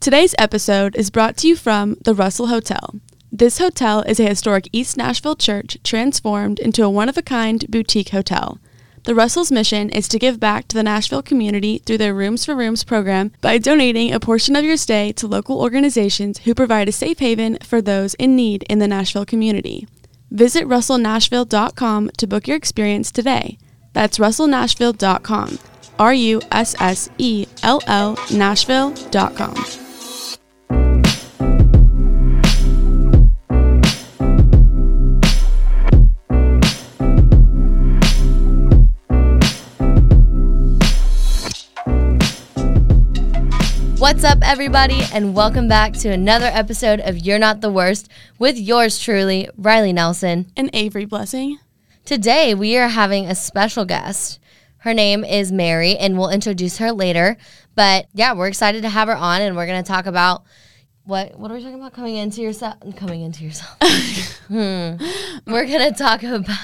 Today's episode is brought to you from the Russell Hotel. This hotel is a historic East Nashville church transformed into a one of a kind boutique hotel. The Russell's mission is to give back to the Nashville community through their Rooms for Rooms program by donating a portion of your stay to local organizations who provide a safe haven for those in need in the Nashville community. Visit russellnashville.com to book your experience today. That's russellnashville.com. R U S S E L L Nashville.com. What's up, everybody, and welcome back to another episode of You're Not the Worst with yours truly, Riley Nelson. And Avery Blessing. Today, we are having a special guest. Her name is Mary, and we'll introduce her later. But yeah, we're excited to have her on, and we're going to talk about what what are we talking about? Coming into yourself, coming into yourself. hmm. We're going to talk about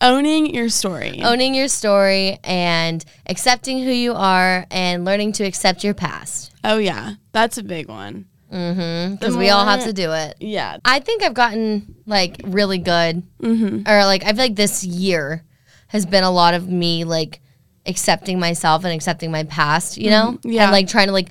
Owning your story. owning your story and accepting who you are, and learning to accept your past. Oh, yeah. That's a big one. Mm-hmm. Because we all have to do it. Yeah. I think I've gotten like really good, Mm-hmm. or like I feel like this year has been a lot of me like accepting myself and accepting my past, you know, Mhm. Yeah. and like trying to like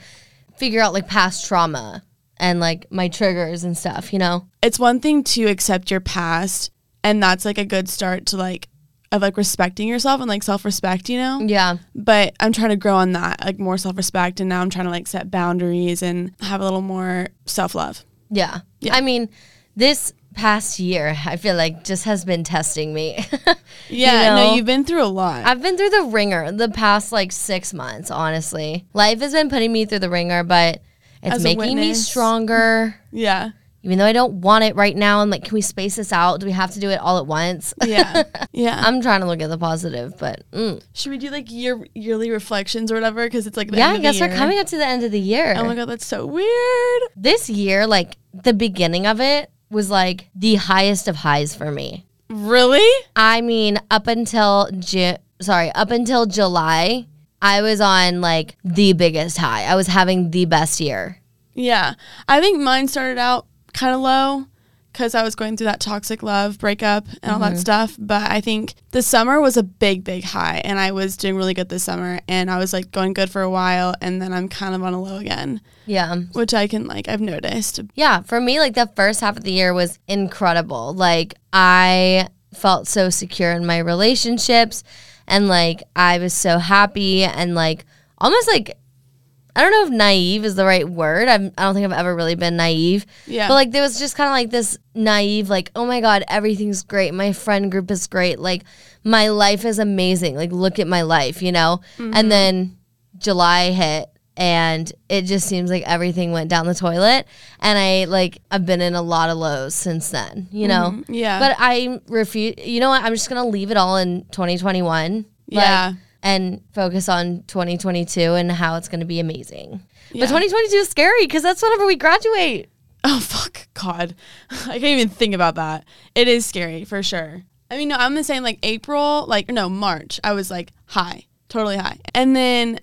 figure out like past trauma and like my triggers and stuff, you know. It's one thing to accept your past, and that's like a good start to like, of like respecting yourself and like self respect, you know? Yeah, But I'm trying to grow on that, like more self respect. And now I'm trying to like set boundaries and have a little more self love. yeah, Yeah. I mean, this past year I feel like just has been testing me. Yeah. I know? No, you've been through a lot. I've been through the ringer the past like six months, honestly. Life has been putting me through the ringer, but it's As making me stronger. yeah. Even though I don't want it right now, I'm like, can we space this out? Do we have to do it all at once? Yeah. Yeah. I'm trying to look at the positive, but mm. Should we do like year yearly reflections or whatever? Because it's like the yeah, I guess we're coming up to the end of the year. Oh my god, that's so weird. This year, like the beginning of it was like the highest of highs for me. Really? I mean, up until Ju- sorry, up until July, I was on like the biggest high. I was having the best year. Yeah. I think mine started out kind of low because I was going through that toxic love breakup and all Mm-hmm. that stuff. But I think the summer was a big, big high. And I was doing really good this summer. And I was like going good for a while. And then I'm kind of on a low again, Yeah. which I can like, I've noticed. Yeah, for me, like the first half of the year was incredible. Like I felt so secure in my relationships and like I was so happy and like almost like I don't know if naive is the right word. I'm, I don't think I've ever really been naive. Yeah. But like there was just kind of like this naive, like, oh my God, everything's great. My friend group is great. Like my life is amazing. Like look at my life, you know? And then July hit and it just seems like everything went down the toilet. And I like I've been in a lot of lows since then, you know? Mhm. Yeah. But I refuse you know what? I'm just gonna leave it all in twenty twenty one. And focus on 2022 and how it's going to be amazing. Yeah. But 2022 is scary because that's whenever we graduate. Oh fuck God. I can't even think about that. It is scary for sure. I mean, no, I'm the same like April, like no, March, I was like high, totally high. And then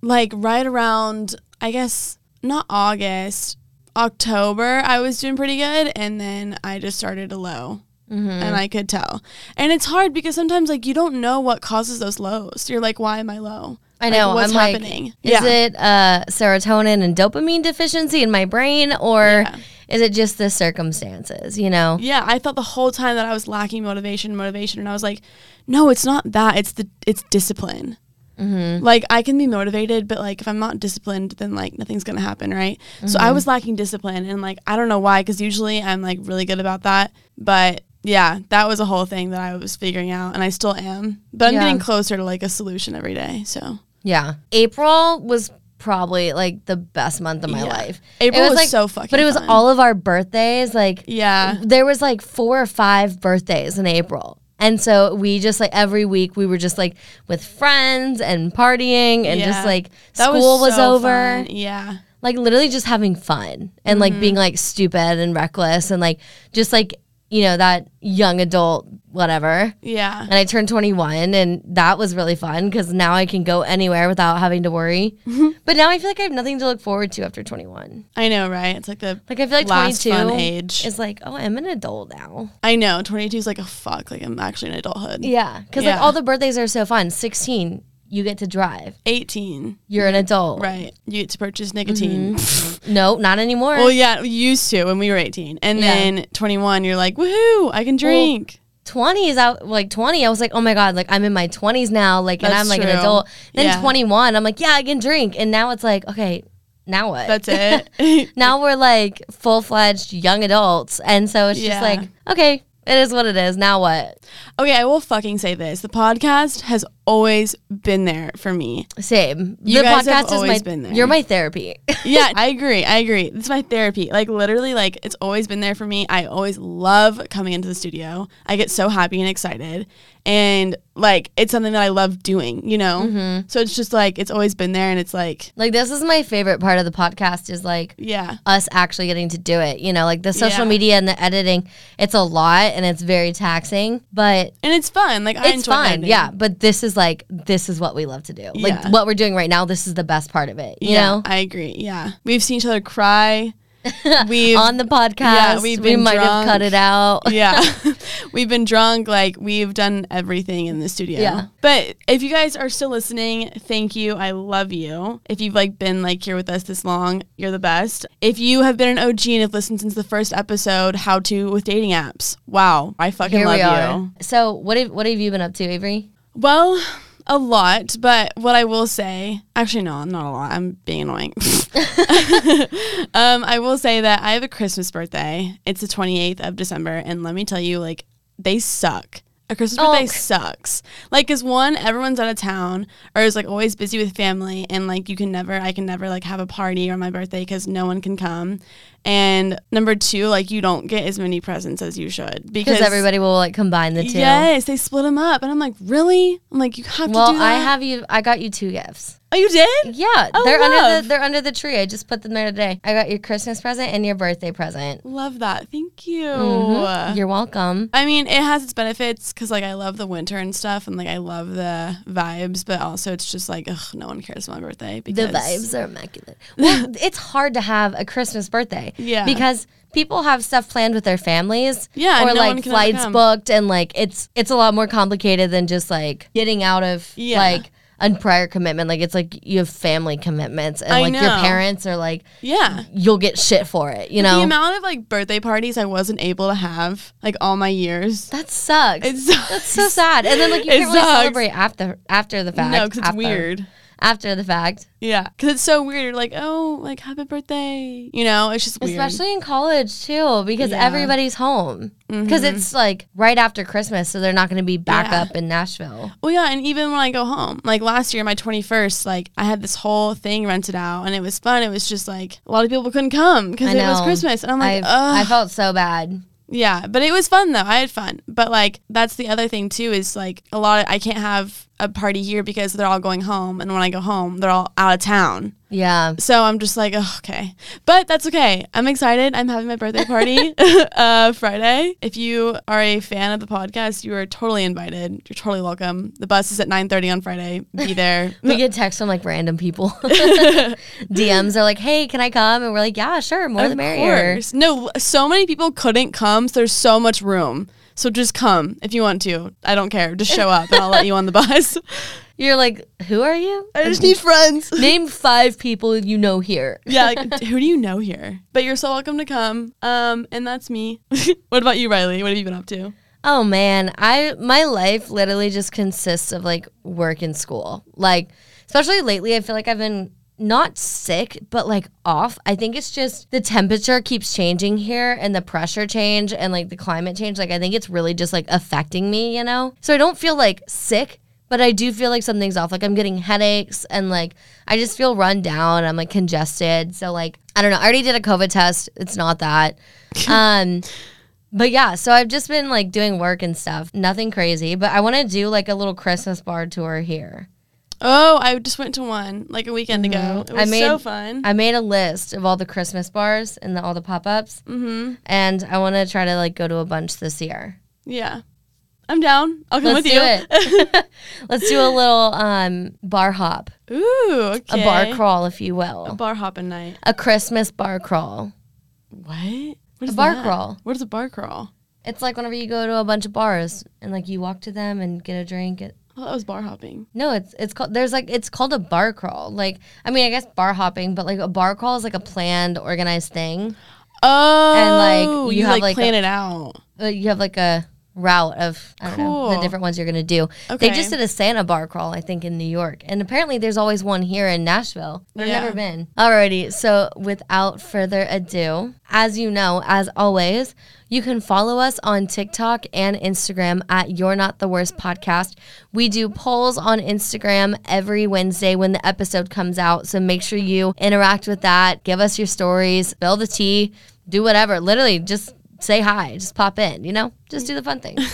like right around I guess not August, October, I was doing pretty good and then I just started a low. Mm-hmm. And I could tell. And it's hard because sometimes like you don't know what causes those lows. You're like, why am I low? I Like, know. what's I'm like, happening? is it uh, serotonin and dopamine deficiency in my brain, or Yeah. is it just the circumstances? You know? Yeah, I thought the whole time that I was lacking motivation, motivation, and I was like, no, it's not that. It's the it's discipline. Mm-hmm. Like I can be motivated, but like if I'm not disciplined, then like nothing's gonna happen, right? So Mm-hmm. I was lacking discipline, and like I don't know why, because usually I'm like really good about that, but yeah, that was a whole thing that I was figuring out, and I still am. But I'm Yeah. getting closer to like a solution every day. So Yeah. April was probably like the best month of my Yeah. life. April It was, like, so fucking. But it was fun. all of our birthdays. Like, Yeah. there was like four or five birthdays in April. And so we just like every week we were just like with friends and partying and just Yeah. like That school was, so over. fun. Yeah. Like literally just having fun and like being mm-hmm. like stupid and reckless and like just like you know, that young adult, whatever. Yeah. And I turned 21, and that was really fun because now I can go anywhere without having to worry. Mm-hmm. but now I feel like I have nothing to look forward to after 21. I know, right? It's like the Like I feel like 22 fun age. is like, oh, I'm an adult now. I know. 22 is like, oh, fuck. Like, I'm actually in adulthood. Yeah, because like all the birthdays are so fun. 16, you get to drive. 18. You're an adult. Right. You get to purchase nicotine. Mm-hmm. No, not anymore. Well, yeah, we used to when we were 18. And Yeah. then 21, you're like, woohoo, I can drink. 20 is out like 20 i was like oh my god like i'm in my 20s now like and i'm like an adult then Yeah. 21 i'm like yeah i can drink and now it's like okay now what That's it. now we're like full-fledged young adults and so it's Yeah. just like okay it is what it is now what okay, I will fucking say this. The podcast has always been there for me. same You the guys have podcast is always my been there. you're my therapy yeah, I agree. I agree. It's my therapy. Like literally, like it's always been there for me. I always love coming into the studio. I get so happy and excited, and like it's something that I love doing. You know, Mm-hmm. so it's just like it's always been there, and it's like like this is my favorite part of the podcast is like yeah, us actually getting to do it you know like the social Yeah. media and the editing it's a lot and it's very taxing but and it's fun. Like I it's enjoy fine editing. yeah but this is like this is what we love to do like what we're doing right now this is the best part of it you yeah, know I agree. Yeah, we've seen each other cry. We've on the podcast Yeah, we've we been might have cut it out yeah. we've been drunk. Like, we've done everything in the studio. Yeah. But if you guys are still listening, thank you. I love you. If you've like been like here with us this long, you're the best. If you have been an OG and have listened since the first episode, How to with Dating Apps, wow. I fucking here love we you. so what have what have you been up to avery Well, a lot, but what I will say, actually, no, not a lot. I'm being annoying. um, I will say that I have a Christmas birthday. It's the 28th of December, and let me tell you, like, they suck. A Christmas Oh, birthday sucks. Like, cause one, everyone's out of town or is like always busy with family, and like you can never, I can never like have a party on my birthday because no one can come. And number two, like you don't get as many presents as you should because everybody will like combine the two Yes, they split them up, and I'm like, really? I'm like, you have well to do that. i have you i got you two gifts Oh, you did? yeah Oh, they're under the they're under the tree i just put them there today i got your christmas present and your birthday present Love that. Thank you. Mhm. you're welcome I mean, it has its benefits because, like, I love the winter and stuff, and like, I love the vibes. But also, it's just like, ugh, no one cares about my birthday. Because the vibes are immaculate. Well, it's hard to have a Christmas birthday. Yeah. Because people have stuff planned with their families. Yeah, Or no like flights booked and like it's it's a lot more complicated than just like getting out of Yeah. like a prior commitment. Like it's like you have family commitments and I like your parents are like Yeah. you'll get shit for it, you know? The amount of like birthday parties I wasn't able to have like all my years. that sucks. It sucks. That's so sad. And then like you It can't really celebrate after after the fact. No, because it's after- weird. After the fact. Yeah, because it's so weird. You're like, oh, like happy birthday. You know, it's just weird. Especially in college too, because Yeah. everybody's home. Because Mhm. it's like right after Christmas, so they're not going to be back Yeah. up in Nashville. Well, yeah, and even when I go home, like last year, my 21st, like I had this whole thing rented out and it was fun. It was just like a lot of people couldn't come because it was. Christmas. And I'm like, I ugh. felt so bad. Yeah, but it was fun though. I had fun. But like that's the other thing too is like a lot of I can't have a party here because they're all going home and when I go home, they're all out of town. Yeah. So I'm just like, oh, okay. But that's okay. I'm excited. I'm having my birthday party uh, Friday. If you are a fan of the podcast, you are totally invited. You're totally welcome. The bus is at 9:30 on Friday. Be there. We get texts from like random people. DMs are like, "Hey, can I come?" And we're like, "Yeah, sure, more the Of merrier." course. No, so many people couldn't come. So there's so much room. So just come if you want to. I don't care. Just show up and I'll let you on the bus. You're like, "Who are you?" I just need friends. Name five people you know here. yeah, like, who do you know here? But you're so welcome to come. Um, and that's me. what about you, Riley? What have you been up to? Oh man, I my life literally just consists of like work and school. Like especially lately I feel like I've been not sick, but like off. I think it's just the temperature keeps changing here and the pressure change and like the climate change. Like I think it's really just like affecting me, you know? So I don't feel like sick, but I do feel like something's off. Like I'm getting headaches and like I just feel run down. I'm like congested. So like I don't know. I already did a COVID test. It's not that. Um but yeah, so I've just been like doing work and stuff. Nothing crazy, but I want to do like a little Christmas bar tour here. Oh, I just went to one like a weekend ago. Mhm. It was made- so fun. I made a list of all the Christmas bars and the, all the pop ups, mm-hmm. and I want to try to like go to a bunch this year. Yeah. I'm down. I'll come with you. Let's with do you. it. Let's do a little um, bar hop, Ooh, okay. a bar crawl, if you will. A bar hopping night. a Christmas bar crawl. What? What A bar that? crawl. What is a bar crawl? It's like whenever you go to a bunch of bars and like you walk to them and get a drink. I thought that was bar hopping. no, it's it's called there's like it's called a bar crawl. Like I mean, I guess bar hopping, but like a bar crawl is like a planned, organized thing. Oh, and like, you, you have, like, like, plan a- it out. Uh, you have like a route of I don't know the different ones you're gonna do. Okay. They just did a Santa bar crawl, I think, in New York, and apparently there's always one here in Nashville. I've Yeah. never been. Alrighty, so without further ado, as you know, as always, you can follow us on TikTok and Instagram at You're Not the Worst Podcast. We do polls on Instagram every Wednesday when the episode comes out, so make sure you interact with that. Give us your stories, spill the tea, do whatever. Literally, just say hi, just pop in, you know? Just do the fun thing.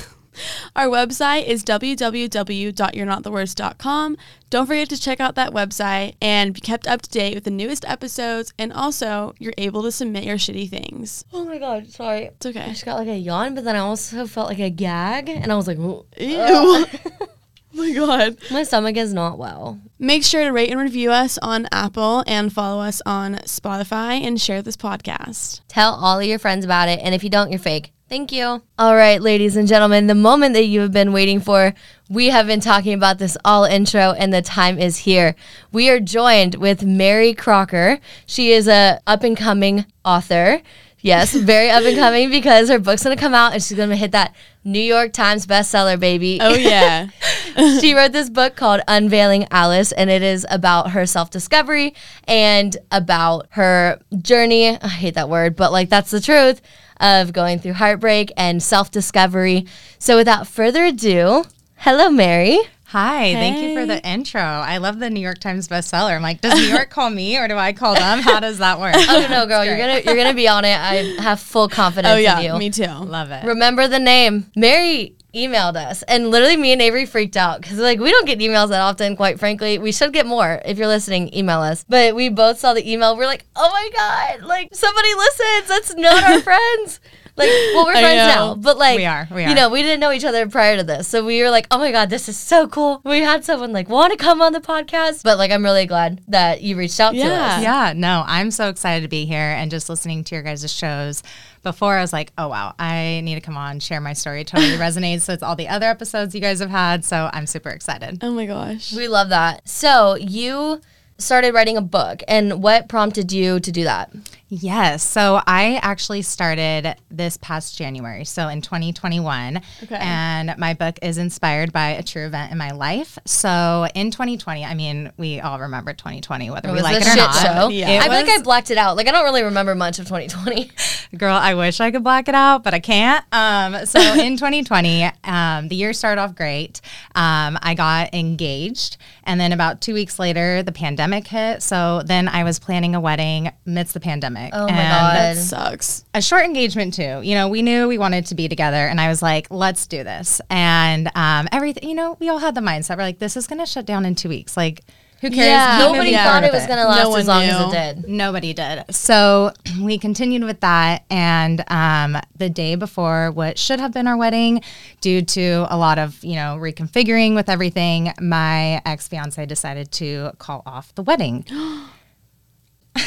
Our website is www.you'renottheworst.com. Don't forget to check out that website and be kept up to date with the newest episodes. And also, you're able to submit your shitty things. oh my god, sorry. It's okay. I just got like a yawn, but then I also felt like a gag, and I was like, "Ooh." Ew. oh my god. my stomach is not well. Make sure to rate and review us on Apple and follow us on Spotify and share this podcast. Tell all of your friends about it, and if you don't, you're fake. Thank you. All right, ladies and gentlemen, the moment that you have been waiting for, we have been talking about this all intro, and the time is here. We are joined with Mary Crocker. She is a up and coming author. Yes, very up and coming because her book's gonna come out and she's gonna hit that New York Times bestseller, baby. Oh, yeah. she wrote this book called Unveiling Alice, and it is about her self discovery and about her journey. I hate that word, but like that's the truth of going through heartbreak and self discovery. So, without further ado, hello, Mary. Hi, thank you for the intro. I love the New York Times bestseller. I'm like, does New York call me or do I call them? How does that work? Oh no, girl, you're gonna you're gonna be on it. I have full confidence oh, in yeah. you. Me too. Love it. Remember the name. Mary emailed us, and literally me and Avery freaked out because like we don't get emails that often. Quite frankly, we should get more. If you're listening, email us. But we both saw the email. We're like, oh my god, like somebody listens. That's not our friends. Like, well, we're I friends know. now, but like, We are, we You know, we didn't know each other prior to this, so we were like, oh my god, this is so cool. We had someone like want to come on the podcast, but like, I'm really glad that you reached out to us. yeah, no, I'm so excited to be here and just listening to your guys' shows. Before I was like, oh wow, I need to come on, share my story. It totally resonates. So it's all the other episodes you guys have had. So I'm super excited. Oh, my gosh. We love that. So you started writing a book, and what prompted you to do that? Yes. So I actually started this past January. So in 2021. Okay. And my book is inspired by a true event in my life. So in 2020, I mean, we all remember 2020, whether we was like it or shit not. show. Yeah. It I feel like I blacked it out. Like I don't really remember much of 2020. Girl, I wish I could black it out, but I can't. Um, so in 2020, um, the year started off great. Um, I got engaged, and then about two weeks later, the pandemic hit. So then I was planning a wedding amidst the pandemic. Oh my And God. that sucks. a short engagement too. You know, we knew we wanted to be together, and I was like, "Let's do this." And um, everything, you know, we all had the mindset. We're like, "This is going to shut down in two weeks. Like, who cares?" Yeah. Nobody yeah. thought it was going to last No as one long as it did. Nobody did. So we continued with that. And um, the day before what should have been our wedding, due to a lot of, you know, reconfiguring with everything, my ex fiance decided to call off the wedding.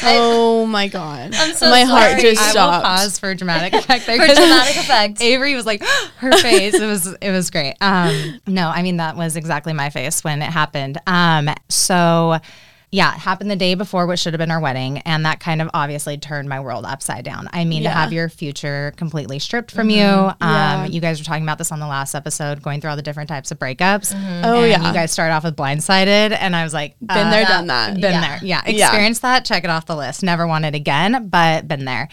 Oh, my God. I'm so my heart sorry. just I will stopped. pause for dramatic effect there. For dramatic effect. Avery was like, her face. It was it was great. Um, no, I mean that was exactly my face when it happened. Um, so yeah, it happened the day before what should have been our wedding, and that kind of obviously turned my world upside down. I mean, to have your future completely stripped from you. Um, Yeah. You guys were talking about this on the last episode, going through all the different types of breakups. Oh, And yeah. You guys start off with blindsided, and I was like, Been uh, there, done that. been Yeah. there. Yeah. Yeah. Experienced that. Check it off the list. Never want it again, but been there.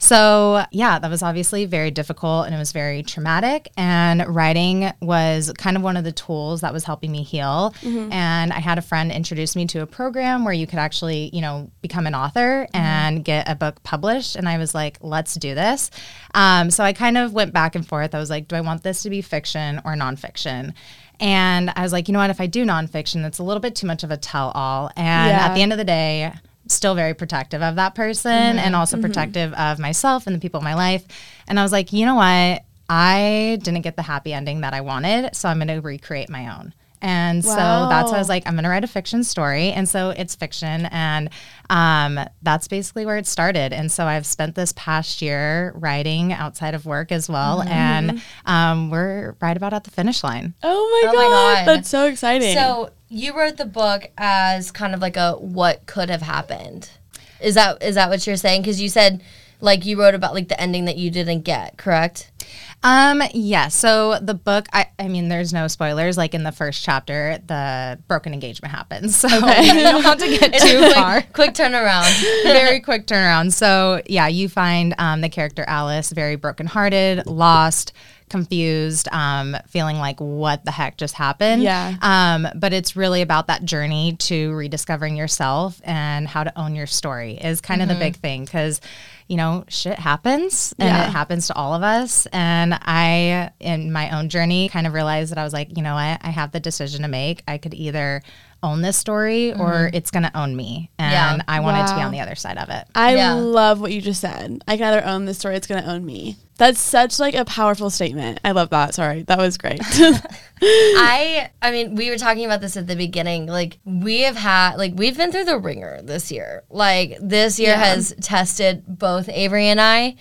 So, yeah, that was obviously very difficult and it was very traumatic. And writing was kind of one of the tools that was helping me heal. And I had a friend introduce me to a program where you could actually, you know, become an author and get a book published. And I was like, let's do this. Um, so I kind of went back and forth. I was like, do I want this to be fiction or nonfiction? And I was like, you know what? If I do nonfiction, it's a little bit too much of a tell all. And Yeah. at the end of the day, still very protective of that person and also protective of myself and the people in my life. And I was like, you know what? I didn't get the happy ending that I wanted, so I'm going to recreate my own. And so that's why I was like, I'm going to write a fiction story. And so it's fiction. And um, that's basically where it started. And so I've spent this past year writing outside of work as well. And um, we're right about at the finish line. Oh my, Oh my god, God. that's so exciting. So you wrote the book as kind of like a what could have happened. Is that is that what you're saying? Because you said like you wrote about like the ending that you didn't get, correct? Um, yeah. So the book, I, I mean, there's no spoilers. Like in the first chapter, the broken engagement happens. So you don't have to get too far. quick, quick turnaround. very quick turnaround. So yeah, you find um, the character Alice very brokenhearted, lost, confused, um, feeling like what the heck just happened. Yeah. Um, but it's really about that journey to rediscovering yourself and how to own your story is kind of the big thing because. You know, shit happens and Yeah. it happens to all of us. And I, in my own journey, kind of realized that I was like, you know what? I have the decision to make. I could either own this story or mm-hmm. it's going to own me. And Yeah. I wanted to be on the other side of it. I Yeah. love what you just said. I can either own this story, it's gonna own me. That's such like a powerful statement. I love that. Sorry, that was great. I I mean, we were talking about this at the beginning. Like we have had like we've been through the ringer this year. Like this year Yeah. has tested both Avery and I.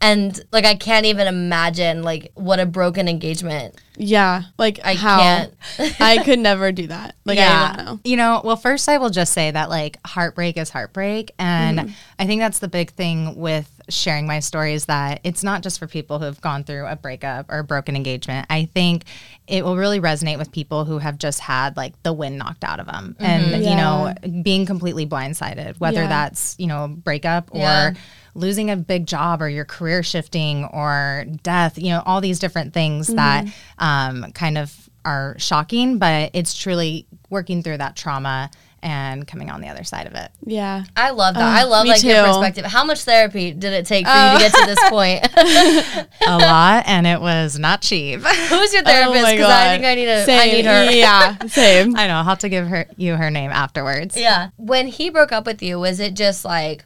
And like I can't even imagine like what a broken engagement. Yeah, like I how can't. I could never do that. Like I don't know. You know, well, first I will just say that like heartbreak is heartbreak. And mm-hmm. I think that's the big thing with sharing my story is that it's not just for people who have gone through a breakup or a broken engagement. I think it will really resonate with people who have just had like the wind knocked out of them mm-hmm. and, you know, being completely blindsided, whether Yeah. that's, you know, breakup or Yeah. losing a big job or your career shifting or death, you know, all these different things that mm-hmm. Um, kind of are shocking, but it's truly working through that trauma and coming on the other side of it. Yeah. I love that. I love me like your perspective. How much therapy did it take for you to get to this point? a lot, and it was not cheap. Who's your Oh therapist? my Because I think I need a I Same. need her. Yeah, same. I know. I'll have to give her you her name afterwards. Yeah. When he broke up with you, was it just like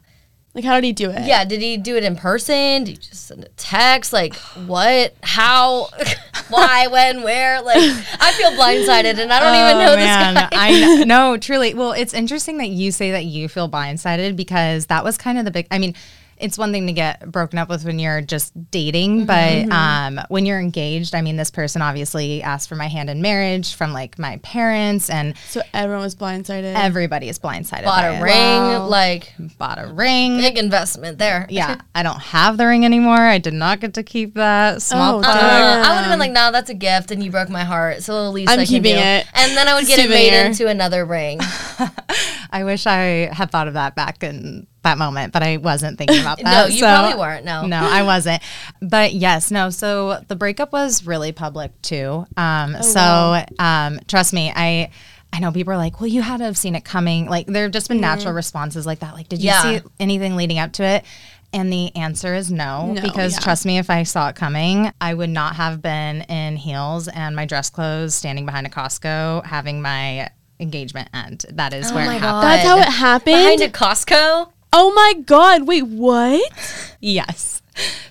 Like how did he do it? Yeah, did he do it in person? Did he just send a text? Like, what? How? Why? When? Where? Like, I feel blindsided and I don't even know Oh, this guy. I know, no, truly. Well, it's interesting that you say that you feel blindsided because that was kind of the big. I mean, it's one thing to get broken up with when you're just dating, Mm-hmm, but um, when you're engaged, I mean, this person obviously asked for my hand in marriage from like my parents, and So everyone was blindsided. everybody is blindsided. Bought a it. ring, Wow. like, Bought a ring. big investment there. yeah, I don't have the ring anymore. I did not get to keep that. Small Oh, part. Uh, Damn. I would have been like, no, that's a gift, and you broke my heart. So at least I'm I can keeping do. it. And then I would get it made into another ring. I wish I had thought of that back in that moment, but I wasn't thinking about that. no, you so- probably weren't. No. No, I wasn't. But yes, no. So the breakup was really public too. Um, so um, trust me, I. I know people are like, well, you had to have seen it coming. Like, there have just been natural responses like that. Like, did you Yeah. see anything leading up to it? And the answer is no, No, because yeah. trust me, if I saw it coming, I would not have been in heels and my dress clothes, standing behind a Costco, having my engagement end. That is where Oh my it happened. God. That's how it happened. Behind a Costco? oh my god! Wait, what? Yes.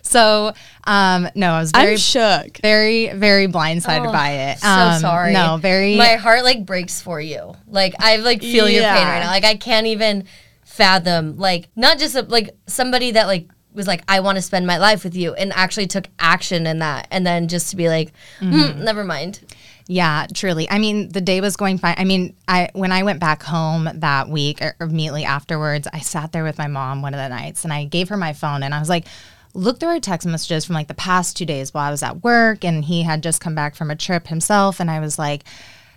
So, um, no, I was very I'm shook. very very blindsided by it So Um, sorry. no very My heart like breaks for you. Like I like feel your pain right now. Like I can't even fathom like not just a, like somebody that like was like I want to spend my life with you and actually took action in that and then just to be like mm, never mind. Yeah truly i mean the day was going fine i mean i when i went back home that week or immediately afterwards i sat there with my mom one of the nights and i gave her my phone and i was like look through our text messages from like the past two days while i was at work and he had just come back from a trip himself and i was like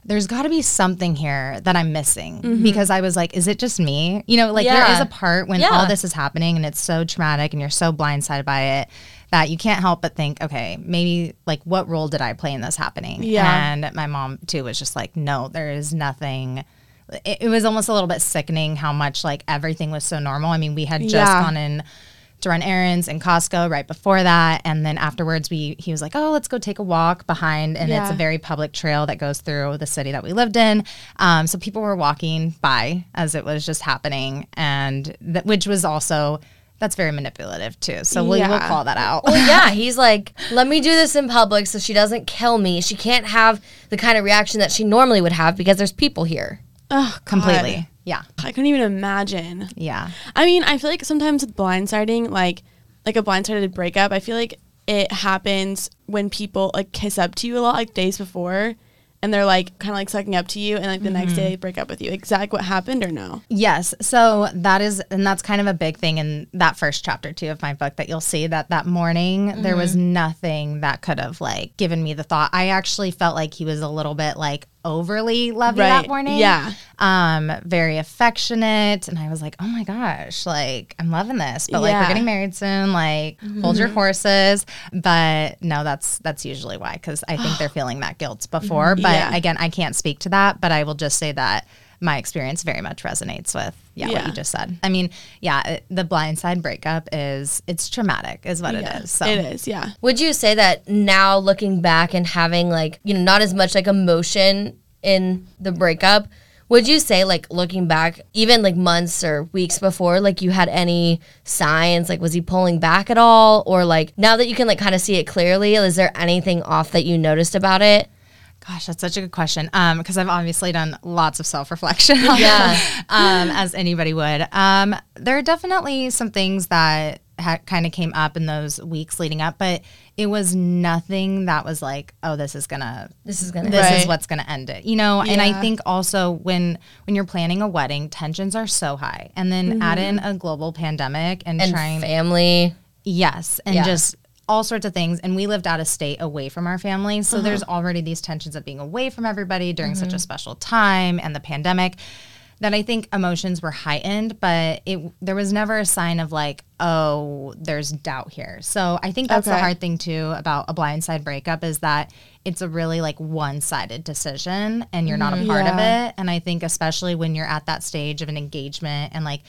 there's got to be something here that I'm missing mm-hmm. because I was like, is it just me? You know, like there Yeah. is a part when Yeah. all this is happening and it's so traumatic and you're so blindsided by it that you can't help but think, okay, maybe like what role did I play in this happening? Yeah. And my mom too was just like, no, there is nothing. It, it was almost a little bit sickening how much like everything was so normal. I mean, we had just Yeah. gone in to run errands in Costco right before that. And then afterwards, we he was like, oh, let's go take a walk behind. And it's a very public trail that goes through the city that we lived in. Um, so people were walking by as it was just happening. And that, which was also, that's very manipulative too. So we will Yeah. call that out. Well, yeah, he's like, let me do this in public so she doesn't kill me. She can't have the kind of reaction that she normally would have because there's people here. Oh, Completely. Yeah. I couldn't even imagine. Yeah. I mean, I feel like sometimes with blindsiding, like like a blindsided breakup, I feel like it happens when people like kiss up to you a lot, like days before, and they're like kind of like sucking up to you, and like the next day mm-hmm. they break up with you. Exactly what happened or no? Yes. So that is, and that's kind of a big thing in that first chapter too of my book that you'll see that that morning there was mm-hmm. nothing that could have like given me the thought. I actually felt like he was a little bit like overly lovey that morning. Yeah. Um, very affectionate. And I was like, oh my gosh, like I'm loving this. But like we're getting married soon. Like hold your horses. But no, that's that's usually why. Cause I think they're feeling that guilt before. But Yeah. again, I can't speak to that, but I will just say that my experience very much resonates with yeah, what you just said. I mean, yeah, it, the blindside breakup is it's traumatic is what Yeah, it is. So It is, yeah. Would you say that now looking back and having like, you know, not as much like emotion in the breakup, would you say like looking back, even like months or weeks before, like you had any signs? Like was he pulling back at all? Or like now that you can like kind of see it clearly, is there anything off that you noticed about it? Gosh, that's such a good question. Um, because I've obviously done lots of self reflection. Yeah. um, as anybody would. Um, there are definitely some things that ha- kind of came up in those weeks leading up, but it was nothing that was like, oh, this is gonna, This is gonna this is what's gonna end it. You know. And I think also when when you're planning a wedding, tensions are so high, and then add in a global pandemic and, and trying family. Yes, and Yeah. just all sorts of things. And we lived out of state away from our family. So uh-huh. there's already these tensions of being away from everybody during such a mm-hmm. special time and the pandemic that I think emotions were heightened, but it there was never a sign of like, oh, there's doubt here. So I think that's the hard thing too about a blindside breakup is that it's a really like one-sided decision and you're not a mm-hmm. part of it. And I think especially when you're at that stage of an engagement and like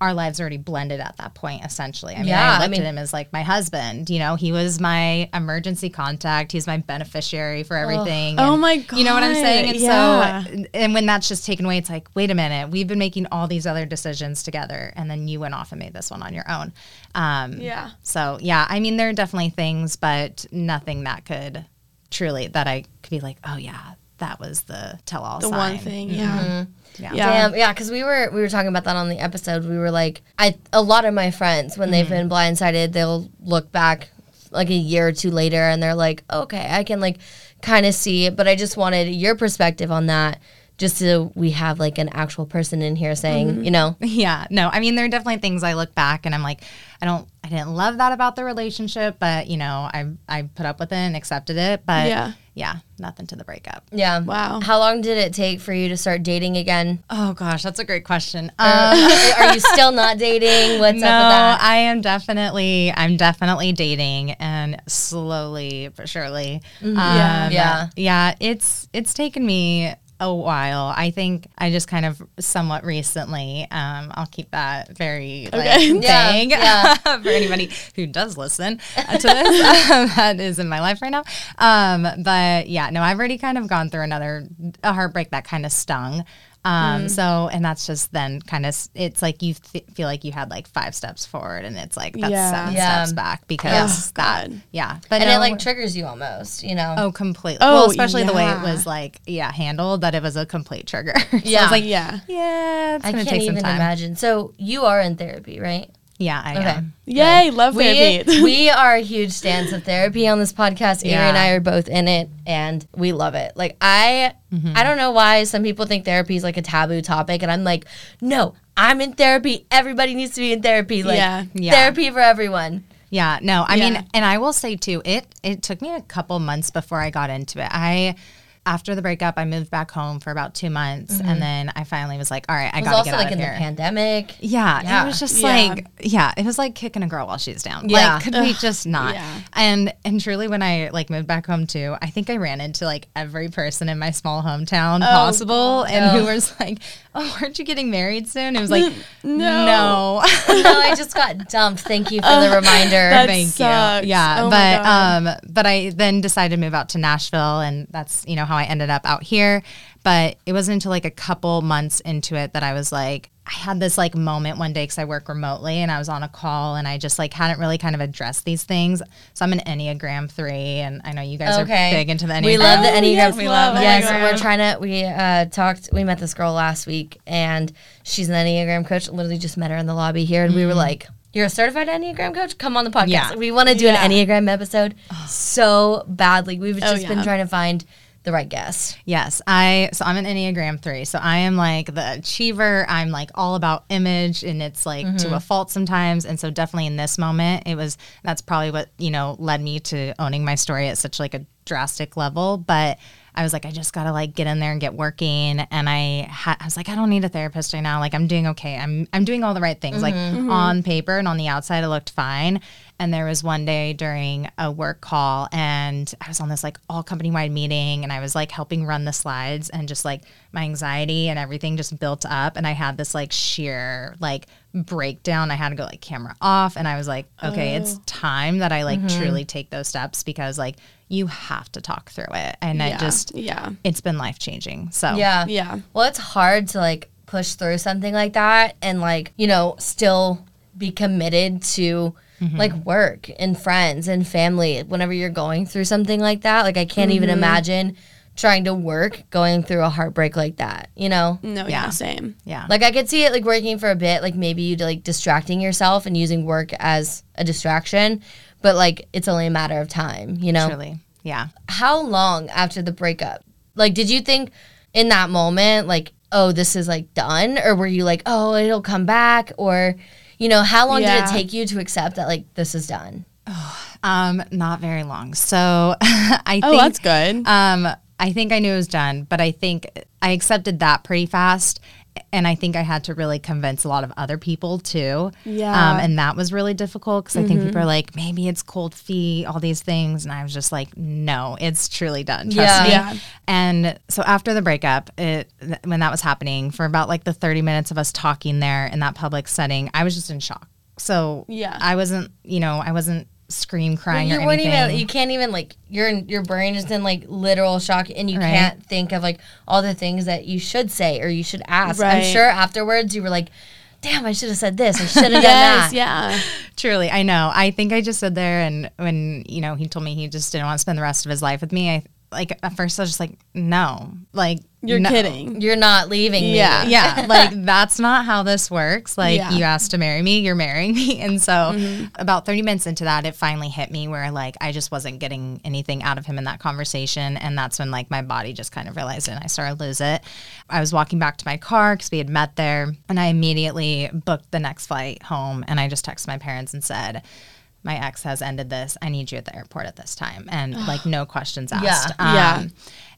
our lives already blended at that point essentially. I mean, Yeah, I I looked mean- at him as like my husband, you know, he was my emergency contact, he's my beneficiary for everything. Oh and- my god! You know what I'm saying? And yeah. so and when that's just taken away, it's like, wait a minute, we've been making all these other decisions together and then you went off and made this one on your own. Um Yeah. so yeah, I mean there are definitely things, but nothing that could truly that I could be like, oh yeah, that was the tell all The sign. one thing, mm-hmm. yeah. Yeah. Yeah. Damn, yeah, because we were we were talking about that on the episode. We were like, I a lot of my friends when they've mm-hmm. been blindsided, they'll look back like a year or two later, and they're like, okay, I can like kind of see it. But I just wanted your perspective on that, just so we have like an actual person in here saying, mm-hmm. you know, Yeah, no, I mean, there are definitely things I look back and I'm like, I don't, I didn't love that about the relationship, but you know, I I put up with it and accepted it. But Yeah. Yeah, nothing to the breakup. yeah. Wow. How long did it take for you to start dating again? Oh gosh, that's a great question. Or Um, are you still not dating? What's no, up with that? I am definitely, I'm definitely dating, and slowly but surely, um, Yeah. Yeah. yeah. It's it's taken me a while. I think I just kind of somewhat recently. Um, I'll keep that very Okay. like Yeah, vague yeah. for anybody who does listen uh, to this. um, that is in my life right now. Um, but yeah, no, I've already kind of gone through another a heartbreak that kind of stung. Um, so, and that's just then kind of, it's like you th- feel like you had like five steps forward and it's like, that's Yeah. seven Yeah. steps back because Oh, that, God. yeah. But and no, it like triggers you almost, you know. Oh, completely. Oh, well, especially the way it was like, yeah, handled. That it was a complete trigger. so Yeah. I was like, Yeah. yeah, it's I gonna can't even time. imagine. So you are in therapy, right? Yeah, I Okay. am. Yay, love We, therapy. we are huge fans of therapy on this podcast. Avery and I are both in it, and we love it. Like I, Mm-hmm. I don't know why some people think therapy is like a taboo topic, and I'm like, no, I'm in therapy. Everybody needs to be in therapy. Like Yeah. Yeah. therapy for everyone. Yeah, no, I Yeah. mean, and I will say too, it it took me a couple months before I got into it. I after the breakup, I moved back home for about two months, and then I finally was like, all right, I Mm-hmm. It was gotta also get like out in of here. the pandemic. Yeah, Yeah. it was just Yeah. like yeah, it was like kicking a girl while she's down. Yeah. Like, could we just not? Yeah. And and truly, when I like moved back home too, I think I ran into like every person in my small hometown possible, and who was like, oh, aren't you getting married soon? It was like, No. no. no, I just got dumped. Thank you for the reminder. That Thank sucks. you. Yeah, Oh but um, but I then decided to move out to Nashville, and that's you know how I ended up out here. But it wasn't until like a couple months into it that I was like, I had this like moment one day because I work remotely, and I was on a call, and I just like hadn't really kind of addressed these things. So I'm an Enneagram three, and I know you guys Okay. are big into the Enneagram. We love the Oh, Enneagram. yes, we love Yes, Enneagram. we're trying to. We uh, talked. We met this girl last week, and she's an Enneagram coach. Literally just met her in the lobby here, and we were like, "You're a certified Enneagram coach? Come on the podcast." Yeah. We want to do Yeah. an Enneagram episode so badly. We've Oh, just been trying to find the right guest. Yes, I so I'm an Enneagram 3. So I am like the achiever. I'm like all about image and it's like to mm-hmm. a fault sometimes. And so definitely in this moment, it was that's probably what, you know, led me to owning my story at such like a drastic level, but I was like, I just gotta like get in there and get working. And I, ha- I was like, I don't need a therapist right now. Like I'm doing okay. I'm I'm doing all the right things. Like mm-hmm. Mm-hmm. on paper and on the outside, it looked fine. And there was one day during a work call, and I was on this like all company wide meeting, and I was like helping run the slides, and just like my anxiety and everything just built up, and I had this like sheer like breakdown. I had to go like camera off, and I was like, okay, it's oh. time that I like mm-hmm. truly take those steps because like you have to talk through it, and yeah. I just yeah. it's been life changing. So Yeah. Yeah. Well, it's hard to like push through something like that and like, you know, still be committed to Mm-hmm. like work and friends and family whenever you're going through something like that. Like I can't even mm-hmm. imagine trying to work going through a heartbreak like that, you know? No, Yeah. yeah, same. yeah, Like I could see it like working for a bit, like maybe you like distracting yourself and using work as a distraction, but like it's only a matter of time, you know? truly, yeah. how long after the breakup? Like, did you think in that moment, like, oh, this is like done? Or were you like, oh, it'll come back? Or, you know, how long did it take you to accept that, like, this is done? Um, not very long. So I Oh, think that's good. Um, I think I knew it was done, but I think I accepted that pretty fast. And I think I had to really convince a lot of other people too. Yeah. Um, and that was really difficult because I think people are like, maybe it's cold feet, all these things. And I was just like, no, it's truly done. Trust Yeah. me. Yeah. And so after the breakup, it when that was happening, for about like the 30 minutes of us talking there in that public setting, I was just in shock. So Yeah. I wasn't, you know, I wasn't scream crying you or anything. even, you can't even, like, your your brain is in, like, literal shock and you Right. can't think of, like, all the things that you should say or you should ask. I'm sure afterwards you were like, damn, I should have said this. I should have done yes, that. yeah. Truly, I know. I think I just stood there, and when you know he told me he just didn't want to spend the rest of his life with me, I like at first I was just like, no, like You're no. kidding. You're not leaving me. Yeah. Yeah, like that's not how this works. Like Yeah. you asked to marry me, you're marrying me, and so mm-hmm. about thirty minutes into that, it finally hit me where like I just wasn't getting anything out of him in that conversation, and that's when like my body just kind of realized it, and I started to lose it. I was walking back to my car because we had met there, and I immediately booked the next flight home, and I just texted my parents and said. My ex has ended this. I need you at the airport at this time, and like no questions asked. Um, Yeah.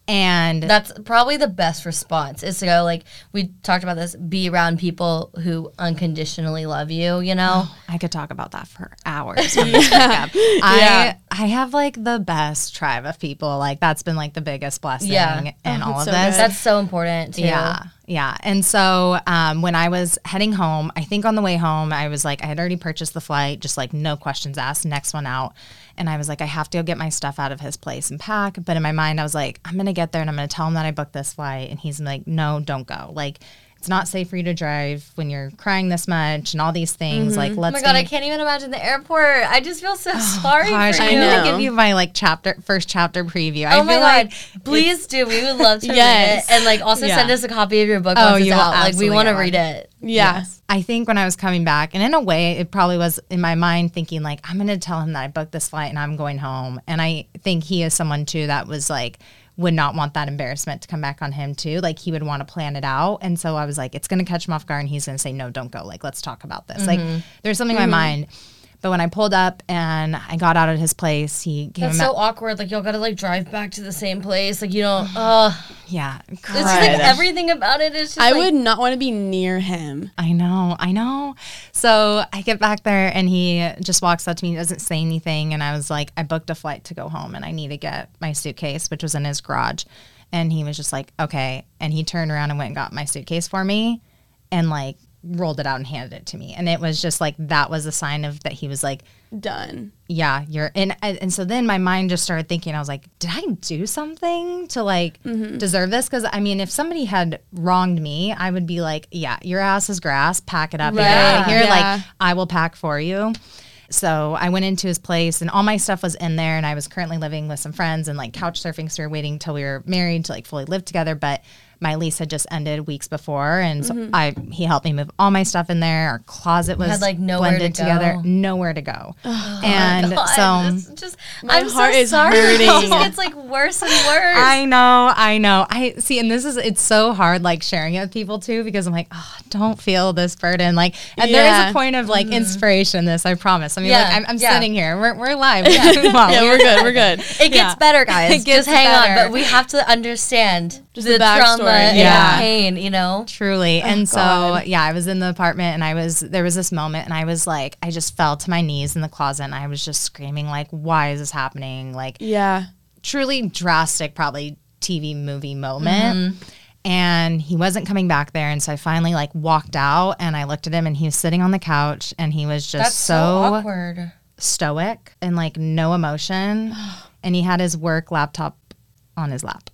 And That's probably the best response is to go like we talked about this be around people who unconditionally love you, you know? I could talk about that for hours. when this breakup. I I have like the best tribe of people. Like that's been like the biggest blessing Yeah. in Oh, all of so this. good. That's so important too. Yeah, yeah. And so um, when I was heading home, I think on the way home, I was like, I had already purchased the flight, just like no questions asked, next one out. And I was like, I have to go get my stuff out of his place and pack. But in my mind, I was like, I'm gonna get there and I'm gonna tell him that I booked this flight. And he's like, No, don't go. Like. It's not safe for you to drive when you're crying this much and all these things. Like, mm-hmm. Oh let's my god, stay- I can't even imagine the airport. I just feel so sorry Gosh, for I you. need to give you my like chapter first chapter preview. I Oh my god! like Please do. We would love to Yes. read it, and like also Yeah. send us a copy of your book Oh, once you will out. Like we want to read it. Yeah. I think when I was coming back, and in a way, it probably was in my mind thinking like I'm going to tell him that I booked this flight and I'm going home. And I think he is someone too that was like would not want that embarrassment to come back on him too. Like he would want to plan it out. And so I was like, it's going to catch him off guard, and he's going to say, no, don't go. Like let's talk about this. Like mm-hmm. there's something in my mm-hmm. mind. But when I pulled up and I got out at his place, he came. That's so awkward. Like y'all gotta like drive back to the same place. Like you don't. Uh, yeah, it's just like everything about it is just. I like, would not want to be near him. I know, I know. So I get back there and he just walks up to me, He doesn't say anything. And I was like, I booked a flight to go home and I need to get my suitcase, which was in his garage. And he was just like, okay. And he turned around and went and got my suitcase for me and like rolled it out and handed it to me. And it was just like, that was a sign of that he was like, Done. yeah, you're and and so then my mind just started thinking. I was like, did I do something to like mm-hmm. deserve this? Because I mean, if somebody had wronged me, I would be like, yeah, your ass is grass. Pack it up. You're Right. out of here. Yeah. Like I will pack for you. So I went into his place and all my stuff was in there and I was currently living with some friends and like couch surfing. So we were waiting till we were married to like fully live together. But my lease had just ended weeks before and so Mm-hmm. I he helped me move all my stuff in there. Our closet was had, like, nowhere to blended together. go. Nowhere to go. and God, so this is just My I'm heart so is sorry. It hurting. just gets like worse and worse. I know, I know. I see, and this is it's so hard like sharing it with people too because I'm like, oh, don't feel this burden. Like, and there is a point of like inspiration. in This I promise. I mean, Yeah, like I'm, I'm yeah. sitting here. We're, we're live. We're doing well. Yeah, we're good. We're good. it gets Yeah. better, guys. It gets just hang better. on, but we have to understand Just the, the trauma and Yeah. the pain. You know, Truly. Oh, and so, yeah, I was in the apartment and I was, there was this moment and I was like, I just fell to my knees in the closet and I was just screaming, like, why is this happening? Like, Yeah. truly drastic, probably TV movie moment. Mm-hmm. And he wasn't coming back there. And so I finally like walked out and I looked at him and he was sitting on the couch and he was just that's so, so, awkward. stoic and like no emotion. and he had his work laptop on his lap.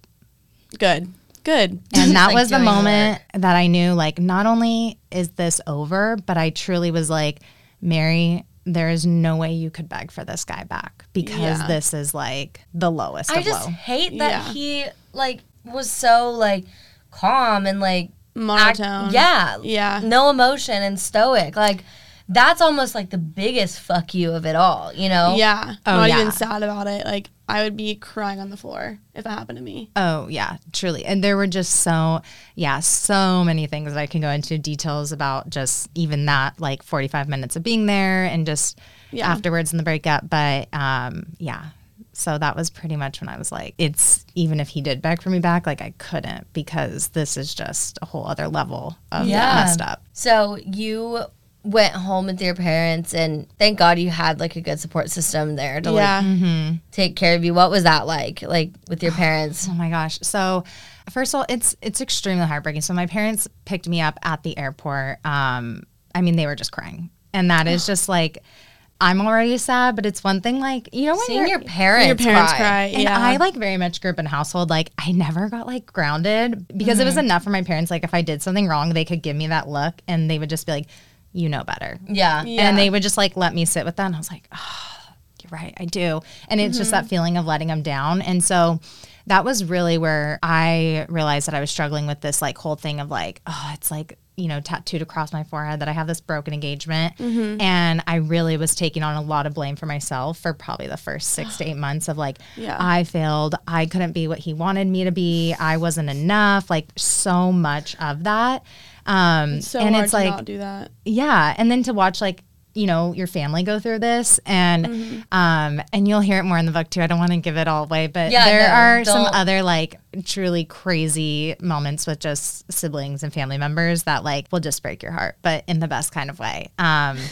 Good. Good. And that Like was the doing moment that I knew like not only is this over, but I truly was like, Mary, there is no way you could beg for this guy back because Yeah. this is like the lowest I of just low. hate that Yeah. he like was so like calm and like act- Monotone. yeah, Yeah. no emotion and stoic. Like that's almost like the biggest fuck you of it all. You know? Yeah. Oh, Not yeah. even sad about it. Like I would be crying on the floor if that happened to me. Oh yeah, truly. And there were just so yeah, so many things that I can go into details about just even that like 45 minutes of being there and just Yeah. afterwards in the breakup, but um yeah. So that was pretty much when I was like it's even if he did beg for me back like I couldn't because this is just a whole other level of Yeah. messed up. So you went home with your parents and thank God you had like a good support system there to yeah. like take care of you. What was that like? Like with your parents? Oh my gosh. So first of all, it's it's extremely heartbreaking. So my parents picked me up at the airport. Um, I mean, they were just crying. And that is just like I'm already sad, but it's one thing like, you know, when Seeing your parents, Your parents cry. cry. and yeah. I like very much grew up in a household like I never got like grounded because it was enough for my parents. Like if I did something wrong, they could give me that look and they would just be like, you know better. Yeah. Yeah. And they would just like let me sit with that. And I was like, oh, you're right, I do. And it's just that mm-hmm. feeling of letting them down. And so that was really where I realized that I was struggling with this like whole thing of like, oh, it's like, you know, tattooed across my forehead that I have this broken engagement. Mm-hmm. And I really was taking on a lot of blame for myself for probably the first six to eight months of like, Yeah. I failed. I couldn't be what he wanted me to be. I wasn't enough. Like so much of that. Um, so and hard it's to like, not do that. yeah and then to watch like you know your family go through this and Mm-hmm. um and you'll hear it more in the book too i don't want to give it all away but Yeah, there no, are some don't. other like truly crazy moments with just siblings and family members that like will just break your heart but in the best kind of way um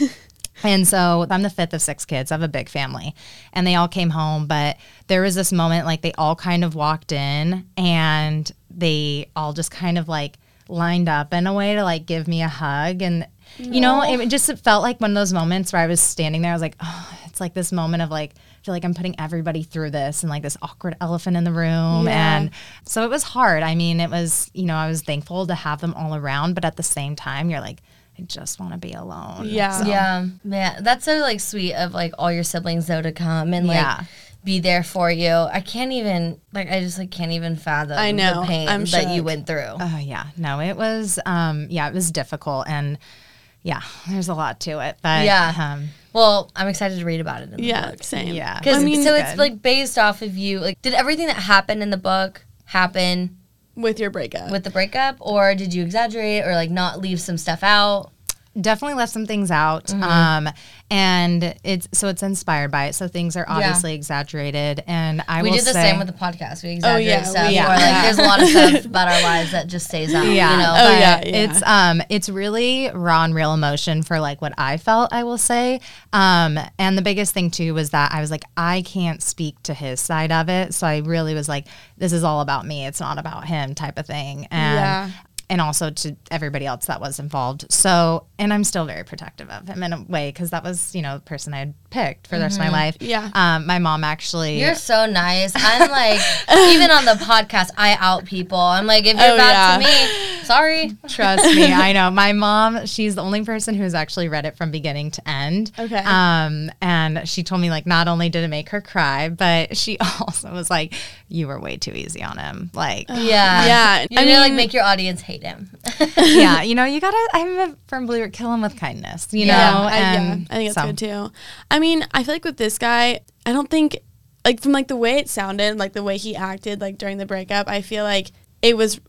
And so I'm the fifth of six kids. I have a big family. And they all came home, but there was this moment like they all kind of walked in and they all just kind of like lined up in a way to like give me a hug. And, you know, it just it felt like one of those moments where I was standing there. I was like, oh, it's like this moment of like, I feel like I'm putting everybody through this and like this awkward elephant in the room. Yeah. And so it was hard. I mean, it was, you know, I was thankful to have them all around, but at the same time, you're like, I just want to be alone. Yeah. Yeah, man, that's so like sweet of like all your siblings though to come and like Yeah. Be there for you. I can't even like I just like can't even fathom I know, the pain I'm that you went through. Oh yeah, no, it was um yeah, it was difficult and yeah, there's a lot to it, but Yeah. um well, I'm excited to read about it in the Yeah, book. same. Yeah. Because I mean, so it's good. like based off of you. Like, did everything that happened in the book happen with your breakup. with the breakup, or did you exaggerate or like not leave some stuff out? Definitely left some things out. Mm-hmm. Um, and it's so it's inspired by it. So things are obviously exaggerated. And I We will do the say, same with the podcast. We exaggerate yeah, stuff, we- or like yeah. there's a lot of stuff about our lives that just stays out. yeah. you know. Oh, but yeah, yeah. It's um it's really raw and real emotion for like what I felt, I will say. Um and the biggest thing too was that I was like, I can't speak to his side of it. So I really was like, this is all about me. It's not about him type of thing. And Yeah. And also to everybody else that was involved. So, and I'm still very protective of him in a way because that was, you know, the person I had picked for the rest of my life. Yeah. Um, my mom actually. You're so nice. I'm like, even on the podcast, I out people. I'm like, if you're Oh, bad yeah. to me, sorry. Trust me, I know. My mom, she's the only person who's actually read it from beginning to end. Okay. Um, and she told me like not only did it make her cry, but she also was like, "You were way too easy on him." Like, Yeah. Yeah, You're I gonna like make your audience hate him. yeah, you know, you gotta. I'm a firm believer, kill him with kindness. You Yeah, know, I, yeah, I think that's so- good too. I mean, I feel like with this guy, I don't think like from like the way it sounded, like the way he acted, like during the breakup, I feel like it was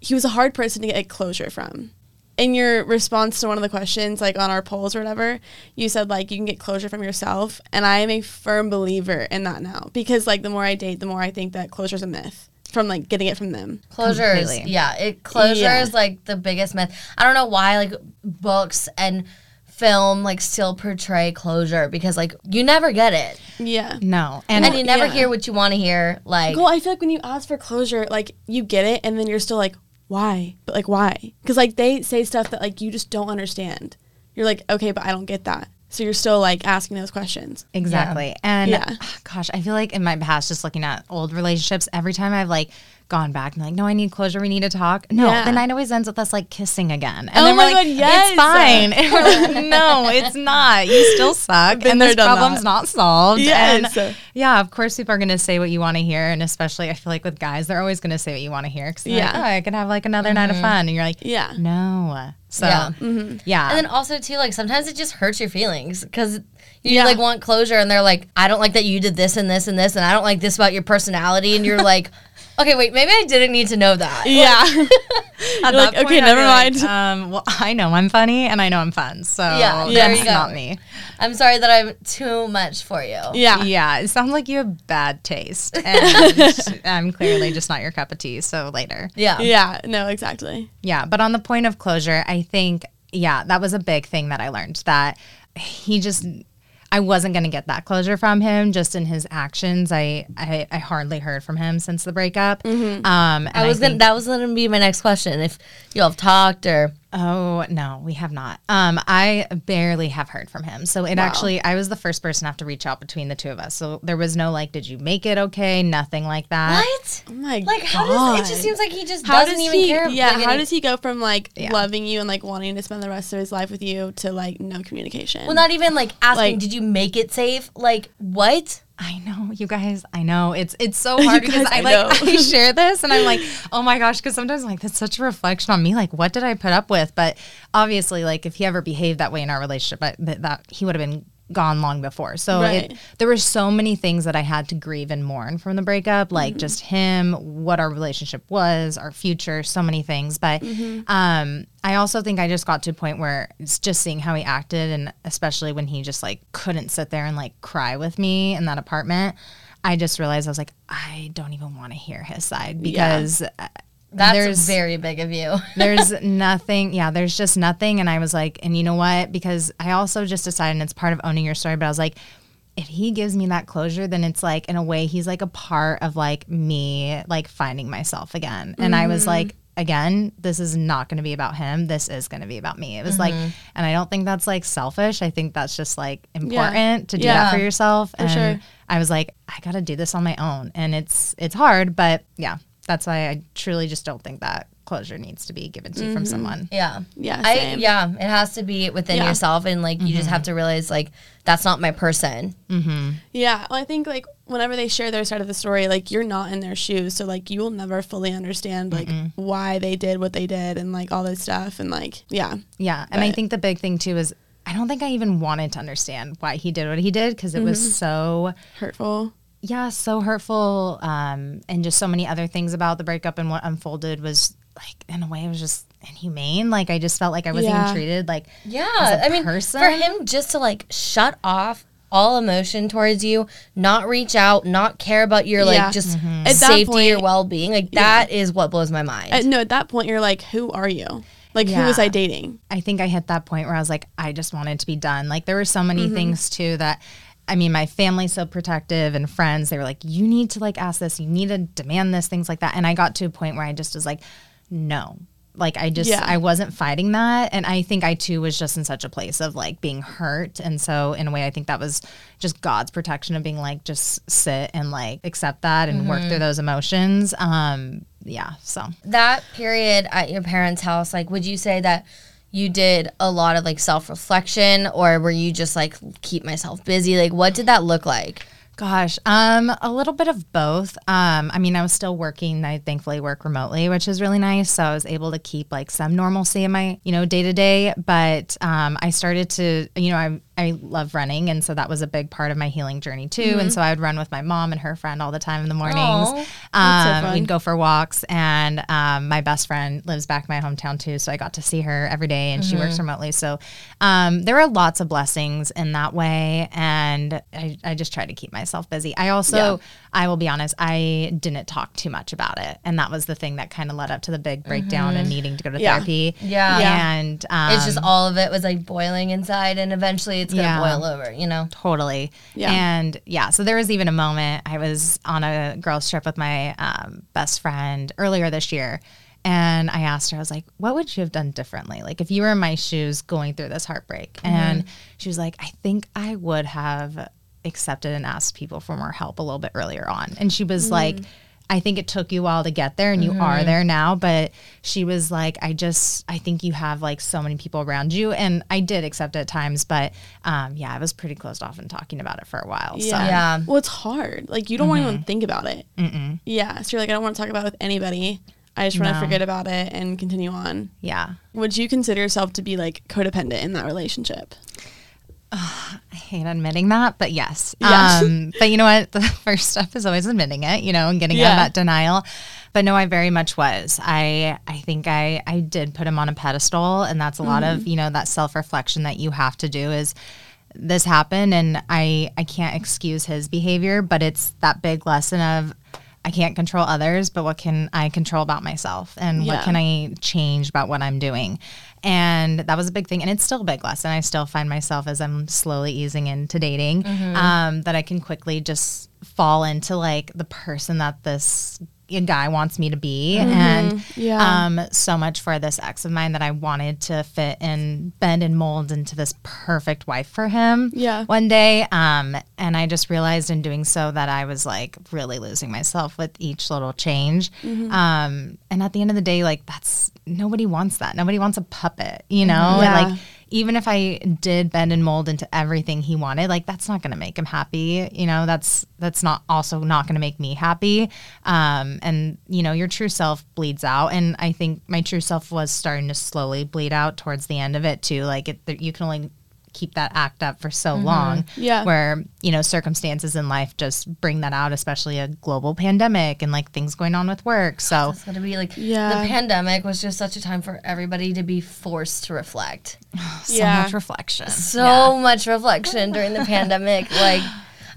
he was a hard person to get closure from. In your response to one of the questions, like on our polls or whatever, you said like you can get closure from yourself, and I am a firm believer in that now because like the more I date, the more I think that closure is a myth from like getting it from them. Closure is Completely. yeah, it closure Yeah. is like the biggest myth. I don't know why like books and film like still portray closure because like you never get it Yeah. No, and, and you never yeah. hear what you want to hear. Like Well, I feel like when you ask for closure, like you get it, and then you're still like, why? But like, why? Because like they say stuff that like you just don't understand. You're like, okay, but I don't get that. So you're still like asking those questions. Exactly. And Yeah. ah, gosh, I feel like in my past, just looking at old relationships, every time I've like gone back and like, no, I need closure. We need to talk. No, Yeah. the night always ends with us like kissing again. And oh then we're like, God, yes. it's fine. And we're like, no, it's not. You still suck. Been and there, this problem's that. not solved. Yes. And yeah, of course, people are going to say what you want to hear. And especially, I feel like with guys, they're always going to say what you want to hear. Cause yeah. Yeah. like, oh, I could have like another night of mm-hmm. fun. And you're like, Yeah. no. So, Yeah. Mm-hmm. yeah. And then also too, like sometimes it just hurts your feelings because you Yeah. like want closure, and they're like, "I don't like that you did this and this and this, and I don't like this about your personality," and you're like, "Okay, wait, maybe I didn't need to know that." Yeah. At You're like, that okay, I'd never be like, mind. um, well, I know I'm funny and I know I'm fun. So Yeah, there that's you go. not me. I'm sorry that I'm too much for you. yeah. Yeah, it sounds like you have bad taste. And I'm clearly just not your cup of tea. So later. Yeah. Yeah. No, exactly. Yeah. But on the point of closure, I think, yeah, that was a big thing that I learned that he just. I wasn't going to get that closure from him just in his actions. I, I, I hardly heard from him since the breakup. Um, and I was gonna. That was gonna be my next question. If you all have talked or Oh no, we have not. Um, I barely have heard from him. So it actually, I was the first person to have to reach out between the two of us. So there was no like, did you make it okay? Nothing like that. what? Oh my Like how God. does it just seems like he just How doesn't does even he? care? Yeah. like, how any- does he go from like Yeah. loving you and like wanting to spend the rest of his life with you to like no communication? Well, not even like asking. Like- did you make it safe? Like what? I know, you guys. I know it's it's so hard because guys, I I like. I share this and I'm like, oh my gosh, because sometimes I'm like that's such a reflection on me. Like, what did I put up with? But obviously, like if he ever behaved that way in our relationship, I, that, that he would have been gone long before. So Right. it, there were so many things that I had to grieve and mourn from the breakup, like Mm-hmm. just him, what our relationship was, our future, so many things. But Mm-hmm. um, I also think I just got to a point where it's just seeing how he acted, and especially when he just like couldn't sit there and like cry with me in that apartment. I just realized I was like, I don't even want to hear his side because uh, That's there's very big of you. there's nothing yeah there's just nothing and i was like and you know what? Because i also just decided and it's part of owning your story but i was like if he gives me that closure then it's like in a way he's like a part of like me like finding myself again. And i was mm-hmm. like again this is not going to be about him this is going to be about me. It was like mm-hmm. and i don't think that's like selfish. I think that's just like important to do that for Yeah, yourself. And sure. i was like i got to do this on my own. And it's it's hard but yeah that's why i truly just don't think that closure needs to be given to you from mm-hmm. someone Yeah. Yeah, I yeah, it has to be within Yeah. yourself and like you just have to mm-hmm. realize like that's not my person. Mm-hmm. Yeah, well, I think like whenever they share their side of the story, like you're not in their shoes, so like you will never fully understand like why they did what they did and like all this stuff and like yeah, Yeah. And I think the big thing too is I don't think I even wanted to understand why he did what he did because it was so, hurtful. Yeah, so hurtful. Um, and just so many other things about the breakup and what unfolded was like, in a way, it was just, inhumane. Like I just felt like I wasn't Yeah. even treated like Yeah, as a I mean, person. for him just to like shut off all emotion towards you, not reach out, not care about your Yeah. like just Mm-hmm. At that safety or point- well being, like that is what blows my mind. Uh, no, at that point, you're like, who are you? Like, who was I dating? I think I hit that point where I was like, I just wanted to be done. Like there were so many Mm-hmm. things too that I mean, my family's so protective and friends, they were like, You need to like ask this, you need to demand this, things like that. And I got to a point where I just was like, No. Like I just Yeah. I wasn't fighting that. And I think I too was just in such a place of like being hurt. And so in a way I think that was just God's protection of being like just sit and like accept that and work Mm-hmm. through those emotions. Um yeah. So that period at your parents' house, like, would you say that you did a lot of like self reflection, or were you just like keep myself busy? Like, what did that look like? Gosh, um, a little bit of both. Um, I mean, I was still working. I thankfully work remotely, which is really nice. So I was able to keep like some normalcy in my, you know, day to day. But um, I started to, you know, I I love running, and so that was a big part of my healing journey too. And so I would run with my mom and her friend all the time in the mornings. Aw, that's so Um, we'd go for walks, and um, my best friend lives back in my hometown too, so I got to see her every day, and she works remotely. So um, there were lots of blessings in that way, and I, I just try to keep myself busy. I also, Yeah. I will be honest, I didn't talk too much about it, and that was the thing that kind of led up to the big breakdown and needing to go to Yeah. therapy. Yeah. Yeah. and um, it's just all of it was like boiling inside, and eventually it's gonna Yeah. boil over, you know? Totally. Yeah. And yeah, so there was even a moment I was on a girls' trip with my um, best friend earlier this year. And I asked her, I was like, what would you have done differently? Like, if you were in my shoes going through this heartbreak. And she was like, I think I would have accepted and asked people for more help a little bit earlier on. And she was like, I think it took you a while to get there and you are there now. But she was like, I just, I think you have like so many people around you. And I did accept at times, but um, yeah, I was pretty closed off and talking about it for a while. So Yeah. Yeah. Well, it's hard. Like, you don't want to even think about it. Mm-mm. Yeah. So you're like, I don't want to talk about it with anybody. I just want to No. forget about it and continue on. yeah. Would you consider yourself to be like codependent in that relationship? I hate admitting that, but yes. Yeah. Um, but you know what? The first step is always admitting it, you know, and getting out of that denial. But no, I very much was. I I think I I did put him on a pedestal, and that's a lot Mm-hmm. of you know that self reflection that you have to do is this happened, and I I can't excuse his behavior, but it's that big lesson of. I can't control others, but what can I control about myself? And Yeah. what can I change about what I'm doing? And that was a big thing. And it's still a big lesson. I still find myself as I'm slowly easing into dating Mm-hmm. um, that I can quickly just fall into like the person that this guy wants me to be. And Mm-hmm. Yeah. um, so much for this ex of mine that I wanted to fit and bend and mold into this perfect wife for him Yeah. one day. Um, and I just realized in doing so that I was like really losing myself with each little change. Mm-hmm. Um, and at the end of the day, like that's nobody wants that. Nobody wants a puppet, you know? Yeah. Like even if I did bend and mold into everything he wanted, like that's not going to make him happy. You know, that's that's not also not going to make me happy. Um, and you know, your true self bleeds out, and I think my true self was starting to slowly bleed out towards the end of it too. Like it, you can only keep that act up for so long. Yeah. Where you know circumstances in life just bring that out, especially a global pandemic and like things going on with work. So It's gonna be like Yeah. the pandemic was just such a time for everybody to be forced to reflect. so Yeah. much reflection. So much reflection during the pandemic. Like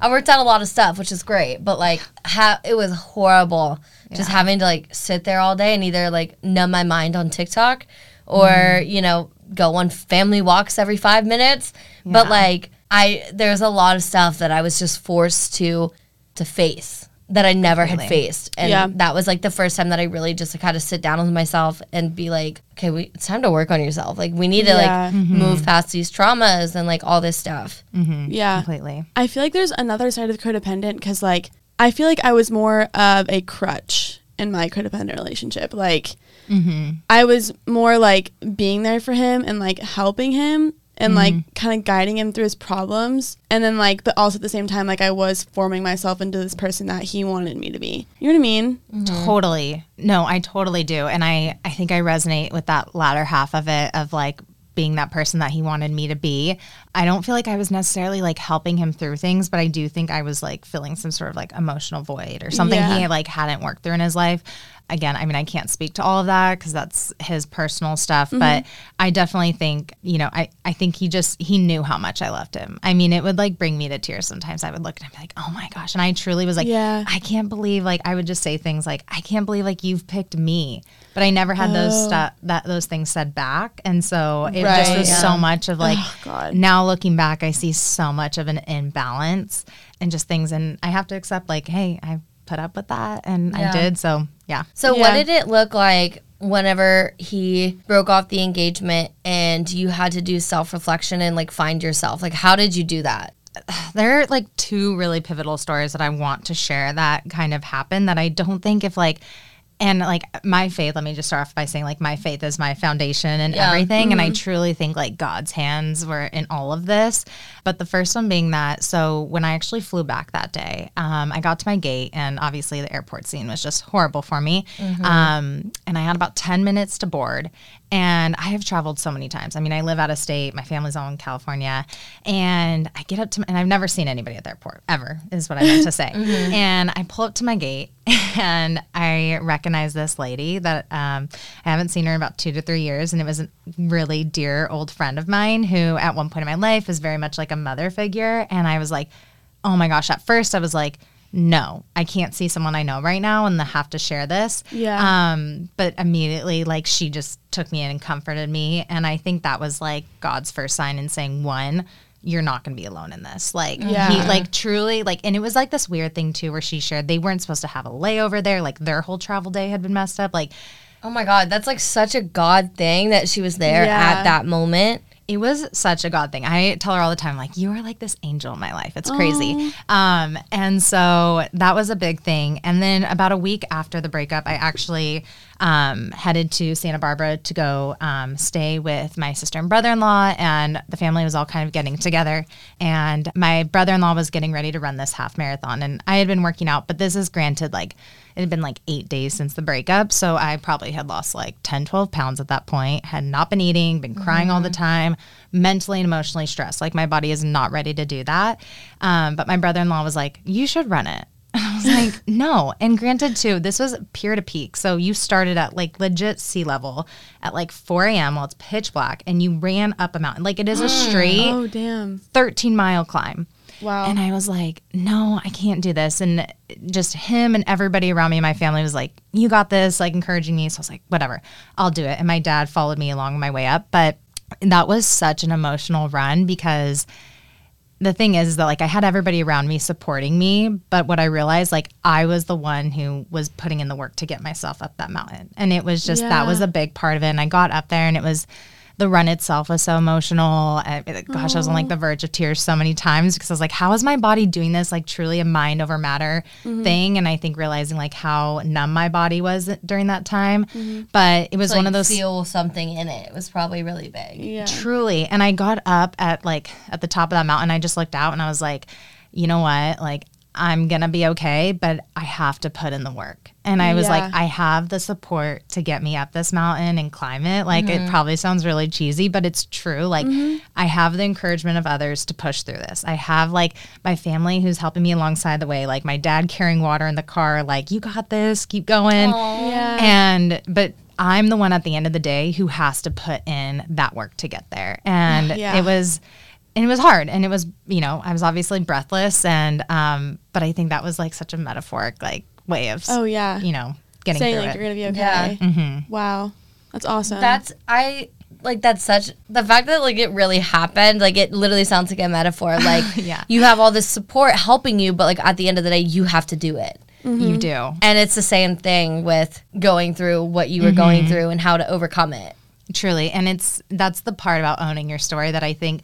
I worked out a lot of stuff, which is great, but like ha- it was horrible just having to like sit there all day and either like numb my mind on TikTok or, Mm. you know, go on family walks every 5 minutes. But like I there's a lot of stuff that I was just forced to to face that I never had faced. And Yeah. that was like the first time that I really just like, had to sit down with myself and be like, okay, we, it's time to work on yourself. Like we need to Yeah. like move past these traumas and like all this stuff. Mm-hmm. yeah. completely. I feel like there's another side of codependent because, like, I feel like I was more of a crutch in my codependent relationship. Like, Mm-hmm. I was more like being there for him and like helping him and like mm-hmm. kind of guiding him through his problems. And then, like, but also at the same time, like, I was forming myself into this person that he wanted me to be. You know what I mean? Mm-hmm. Totally. No, I totally do. And I, I think I resonate with that latter half of it of like being that person that he wanted me to be. I don't feel like I was necessarily like helping him through things, but I do think I was like filling some sort of like emotional void or something Yeah. he like hadn't worked through in his life. Again, I mean, I can't speak to all of that because that's his personal stuff, mm-hmm. but I definitely think, you know, I, I think he just, he knew how much I loved him. I mean, it would like bring me to tears sometimes. I would look at him and be like, oh my gosh. And I truly was like, Yeah. I can't believe, like, I would just say things like, I can't believe, like, you've picked me. But I never had those oh. stuff, that those things said back. And so it just was Yeah. so much of like, oh, God. now looking back, I see so much of an imbalance and just things. And I have to accept, like, hey, I put up with that and Yeah. I did. So, yeah. So what did it look like whenever he broke off the engagement and you had to do self-reflection and like find yourself? Like how did you do that? there are like two really pivotal stories that I want to share that kind of happened that I don't think if like and like my faith, let me just start off by saying like my faith is my foundation and Yeah. everything. And I mm-hmm. truly think like God's hands were in all of this. But the first one being that, so when I actually flew back that day, um, I got to my gate and obviously the airport scene was just horrible for me. Um, and I had about 10 minutes to board. And I have traveled so many times. I mean, I live out of state. My family's all in California. And I get up to, my, and I've never seen anybody at the airport ever, is what I meant to say. And I pull up to my gate and I recognize this lady that um, I haven't seen her in about two to three years. And it was a really dear old friend of mine who, at one point in my life, was very much like a mother figure. And I was like, oh my gosh. At first, I was like, no, I can't see someone I know right now and have to share this. Yeah. Um, but immediately, like, she just took me in and comforted me. And I think that was like God's first sign in saying, one, you're not going to be alone in this. Like, Yeah. he, like, truly, like, and it was like this weird thing too, where she shared they weren't supposed to have a layover there. Like, their whole travel day had been messed up. Like, Oh my god, that's like such a God thing that she was there Yeah. at that moment. It was such a God thing. I tell her all the time, like, you are like this angel in my life. It's crazy. Um, and so that was a big thing. And then about a week after the breakup, I actually um, headed to Santa Barbara to go um, stay with my sister and brother in law. And the family was all kind of getting together. And my brother in law was getting ready to run this half marathon. And I had been working out, but this is granted, like, it had been like eight days since the breakup. So I probably had lost like 10, 12 pounds at that point, had not been eating, been crying all the time, mentally and emotionally stressed. Like my body is not ready to do that. Um, but my brother in law was like, you should run it. I was like, no. And granted, too, this was Pier to Peak. So you started at like legit sea level at like 4 a.m. while it's pitch black and you ran up a mountain. Like it is a straight Oh damn. 13 mile climb. Wow. And I was like, no, I can't do this. And just him and everybody around me in my family was like, you got this, like encouraging me. So I was like, whatever, I'll do it. And my dad followed me along my way up. But that was such an emotional run because the thing is, is that like I had everybody around me supporting me, but what I realized, like I was the one who was putting in the work to get myself up that mountain, and it was just that was a big part of it. And I got up there, and it was the run itself was so emotional. It- gosh, I was on like the verge of tears so many times because I was like, how is my body doing this? Like truly a mind over matter mm-hmm. thing, and I think realizing like how numb my body was during that time. Mm-hmm. But it was To, one like, of those feel something in it. It was probably really big. Yeah. Truly. And I got up at like at the top of that mountain. I just looked out and I was like, you know what? Like I'm going to be okay, but I have to put in the work. And I was Yeah. like, I have the support to get me up this mountain and climb it. Like it mm-hmm. probably sounds really cheesy, but it's true. Like mm-hmm. I have the encouragement of others to push through this. I have like my family who's helping me alongside the way, like my dad carrying water in the car, like, you got this, keep going. Yeah. And but I'm the one at the end of the day who has to put in that work to get there. And Yeah. it was and it was hard and it was, you know, I was obviously breathless and um but I think that was like such a metaphoric like way of oh yeah. you know, getting Saying through like it. you're gonna be okay. Yeah. Mm-hmm. Wow. That's awesome. That's I like that's such the fact that like it really happened like it literally sounds like a metaphor like Yeah. you have all this support helping you but like at the end of the day you have to do it You do. and it's the same thing with going through what you were going through and how to overcome it Truly. And it's that's the part about owning your story that I think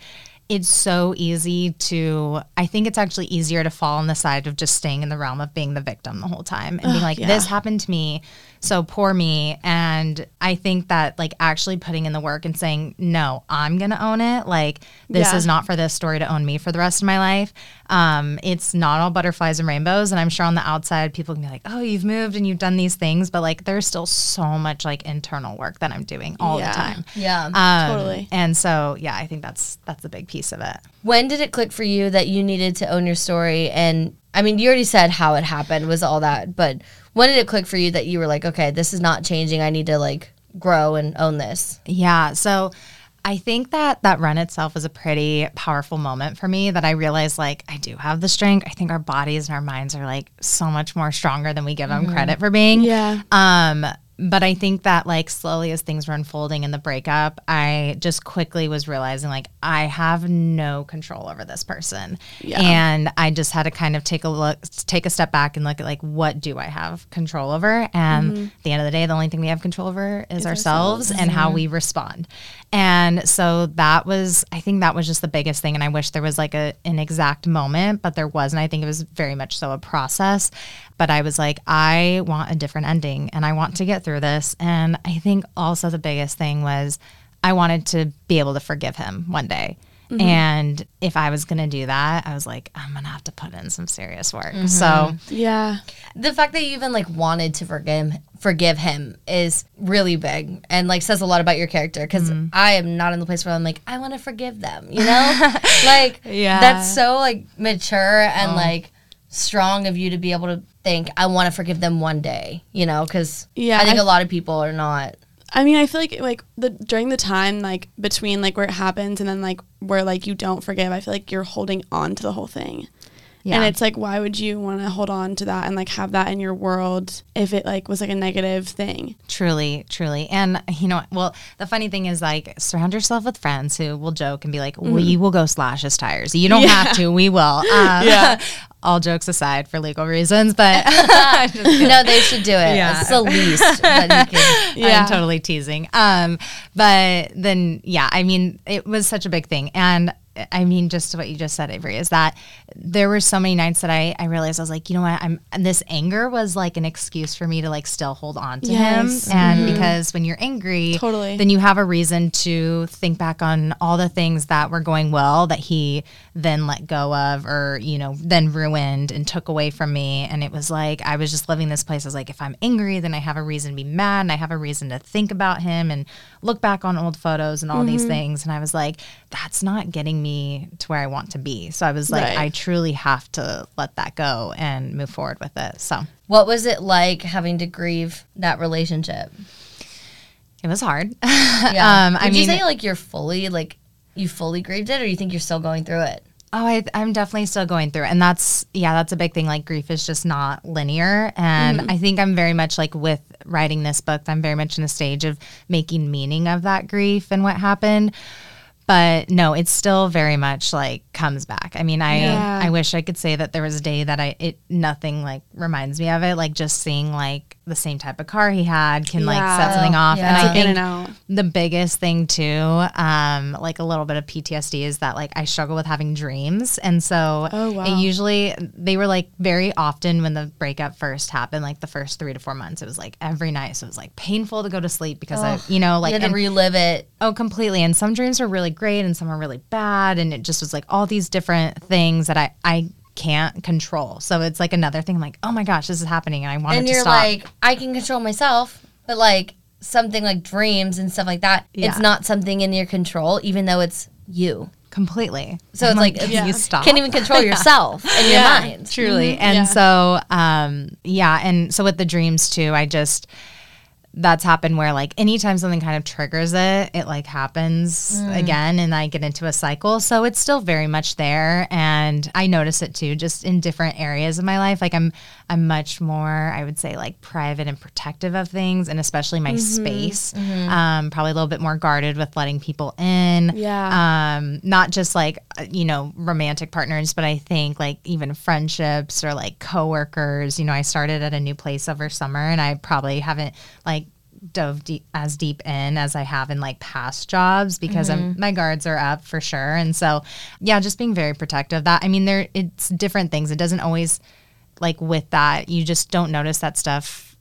it's so easy to I think it's actually easier to fall on the side of just staying in the realm of being the victim the whole time and being like, yeah. this happened to me, so poor me. And I think that like actually putting in the work and saying, No, I'm gonna own it. Like this Yeah. is not for this story to own me for the rest of my life. Um, it's not all butterflies and rainbows. And I'm sure on the outside people can be like, Oh, you've moved and you've done these things, but like there's still so much like internal work that I'm doing all Yeah. the time. yeah Um, Totally. And so, yeah, I think that's that's the big piece piece of it. When did it click for you that you needed to own your story? And I mean, you already said how it happened was all that, but when did it click for you that you were like, okay, this is not changing. I need to like grow and own this? Yeah. So I think that that run itself was a pretty powerful moment for me that I realized like I do have the strength. I think our bodies and our minds are like so much more stronger than we give them credit for being. Yeah. Um, but I think that like slowly as things were unfolding in the breakup, I just quickly was realizing like I have no control over this person. Yeah. And I just had to kind of take a look take a step back and look at like what do I have control over? And mm-hmm. at the end of the day, the only thing we have control over is, ourselves, and how mm-hmm. we respond. And so that was I think that was just the biggest thing. And I wish there was like a an exact moment, but there wasn't. I think it was very much so a process. But I was like, I want a different ending and I want to get through this. And I think also the biggest thing was I wanted to be able to forgive him one day. Mm-hmm. And if I was going to do that, I was like, I'm going to have to put in some serious work. Mm-hmm. So, Yeah. The fact that you even like wanted to forgive forgive him is really big and like says a lot about your character because mm-hmm. I am not in the place where I'm like I want to forgive them, you know? like Yeah. that's so like mature and oh. like strong of you to be able to think I want to forgive them one day, you know? Because Yeah, I think I- a lot of people are not. I mean, I feel like like the during the time like between like where it happens and then like where like you don't forgive, I feel like you're holding on to the whole thing. Yeah. And it's like why would you want to hold on to that and like have that in your world if it like was like a negative thing? Truly, truly. And you know, well, the funny thing is like surround yourself with friends who will joke and be like, we will go slash his tires. You don't have to, we will. Um, Yeah. all jokes aside for legal reasons, but no, they should do it. Yeah. It's the least that you can. Yeah. I'm totally teasing. Um, but then, yeah, I mean, it was such a big thing. And I mean, just what you just said, Avery, is that there were so many nights that I, I realized I was like, you know what, I'm and this anger was like an excuse for me to like still hold on to Yes. him. And mm-hmm. because when you're angry, Totally. then you have a reason to think back on all the things that were going well that he then let go of or, you know, then ruined and took away from me. And it was like I was just living this place. I was like, if I'm angry, then I have a reason to be mad and I have a reason to think about him and look back on old photos and all these mm-hmm. things. And I was like, that's not getting me to where I want to be. So I was like, Right. I truly have to let that go and move forward with it. So What was it like having to grieve that relationship? it was hard. Yeah. Um, Would I you mean- say like you're fully like you fully grieved it, or you think you're still going through it? Oh, I, I'm definitely still going through it. And that's, yeah, that's a big thing. Like, grief is just not linear. And I think I'm very much like with writing this book, I'm very much in a stage of making meaning of that grief and what happened. But no, it's still very much like comes back. I mean, I Yeah. I wish I could say that there was a day that I it nothing like reminds me of it. Like just seeing like the same type of car he had can like set something off. Yeah. And I think in and out. the biggest thing too, um, like a little bit of PTSD is that like I struggle with having dreams. And so Oh, wow. it usually they were like very often when the breakup first happened, like the first three to four months, it was like every night. So it was like painful to go to sleep because I, you know, like you had to and- relive it. Oh, completely. And some dreams are really great and some are really bad. And it just was like all these different things that I, I can't control. So it's like another thing. I'm like, oh my gosh, this is happening. And I want and it to stop. And you're like, I can control myself, but like something like dreams and stuff like that, Yeah. it's not something in your control, even though it's you. completely. So I'm it's like, can yeah. you stop? Can't even control yourself in your Yeah. mind. truly and Yeah. so um yeah and so with the dreams too i just that's happened where like anytime something kind of triggers it it like happens again and i get into a cycle. So it's still very much there and i notice it too just in different areas of my life. Like i'm i'm much more i would say like private and protective of things and especially my space. Um probably a little bit more guarded with letting people in. Yeah. um not just like uh, you know romantic partners but i think like even friendships or like coworkers. You know i started at a new place over summer and i probably haven't like dove deep, as deep in as i have in like past jobs because I'm, my guards are up for sure and so yeah just being very protective of that i mean there it's different things it doesn't always like with that you just don't notice that stuff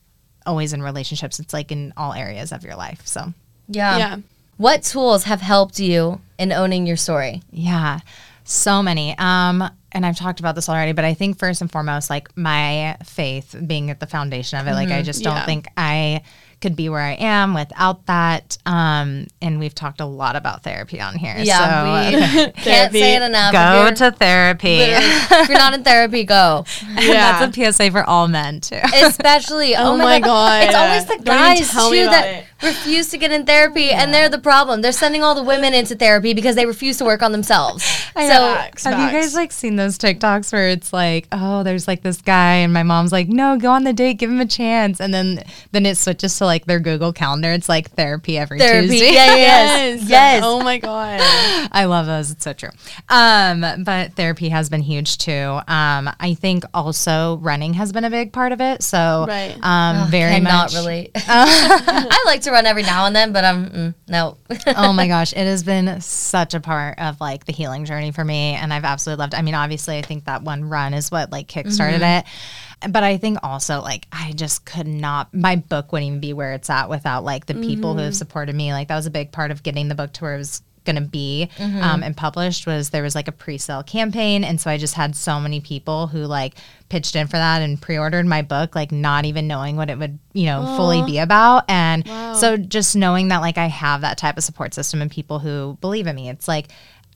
always in relationships it's like in all areas of your life so Yeah. Yeah. What tools have helped you in owning your story? Yeah, so many. Um, and I've talked about this already, but I think first and foremost, like my faith being at the foundation of it. Like I just don't Yeah. think I could be where I am without that. Um, and we've talked a lot about therapy on here. Yeah, so, we can't Therapy. say it enough. go to therapy. if you're not in therapy, go. Yeah. That's a PSA for all men too. Especially, oh, Oh my my god. God. It's always the Don't guys tell too that it. refuse to get in therapy, and they're the problem. They're sending all the women into therapy because they refuse to work on themselves. I so. Facts, Have you guys like seen those TikToks where it's like, oh, there's like this guy, and my mom's like, no, go on the date, give him a chance, and then then it switches to like their Google Calendar. It's like therapy every therapy, Tuesday. yeah, yes, yes. Oh my god. I love those. It's so true. Um, but therapy has been huge too. Um, I think also running has been a big part of it. So Right. um, very Cannot much. relate. I like to run every now and then, but I'm mm, no. oh my gosh, it has been such a part of like the healing journey for me, and I've absolutely loved. It. I mean, obviously, I think that one run is what like kickstarted it, but I think also like I just could not. My book wouldn't even be where it's at without like the people who have supported me. Like that was a big part of getting the book to where it was going to be um, and published was there was like a pre-sale campaign and so i just had so many people who like pitched in for that and pre-ordered my book like not even knowing what it would you know fully be about and so just knowing that like i have that type of support system and people who believe in me it's like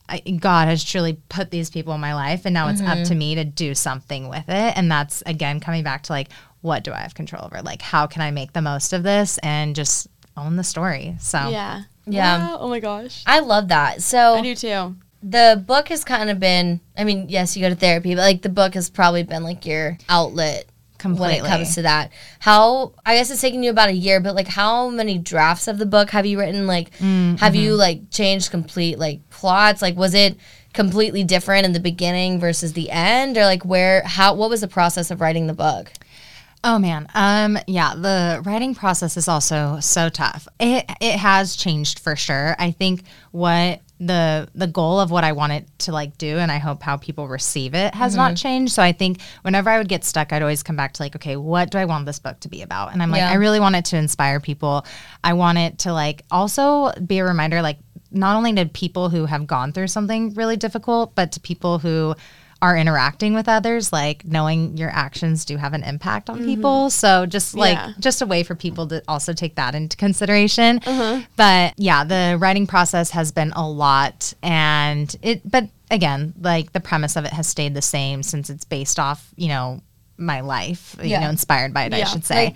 I, god has truly put these people in my life and now it's up to mm-hmm. me to do something with it and that's again coming back to like what do i have control over like how can i make the most of this and just own the story so Yeah. Yeah. Wow. Oh my gosh. I love that. So I do too. the book has kind of been. I mean, yes, you go to therapy, but like the book has probably been like your outlet. When Completely. it comes to that, how I guess it's taken you about a year, but like how many drafts of the book have you written? Like, mm, have you mm-hmm. like changed complete like plots? Like, was it completely different in the beginning versus the end, or like where how what was the process of writing the book? Oh man, um, yeah, the writing process is also so tough. It it has changed for sure. I think what the the goal of what I wanted to like do, and I hope how people receive it has not changed. So I think whenever I would get stuck, I'd always come back to like, okay, what do I want this book to be about? And I'm like, Yeah. I really want it to inspire people. I want it to like also be a reminder, like not only to people who have gone through something really difficult, but to people who are interacting with others, like knowing your actions do have an impact on mm-hmm. people. So just like Yeah. just a way for people to also take that into consideration. Uh-huh. But yeah, the writing process has been a lot and it but again, like the premise of it has stayed the same since it's based off, you know, my life, you know, inspired by it, I should say. Like,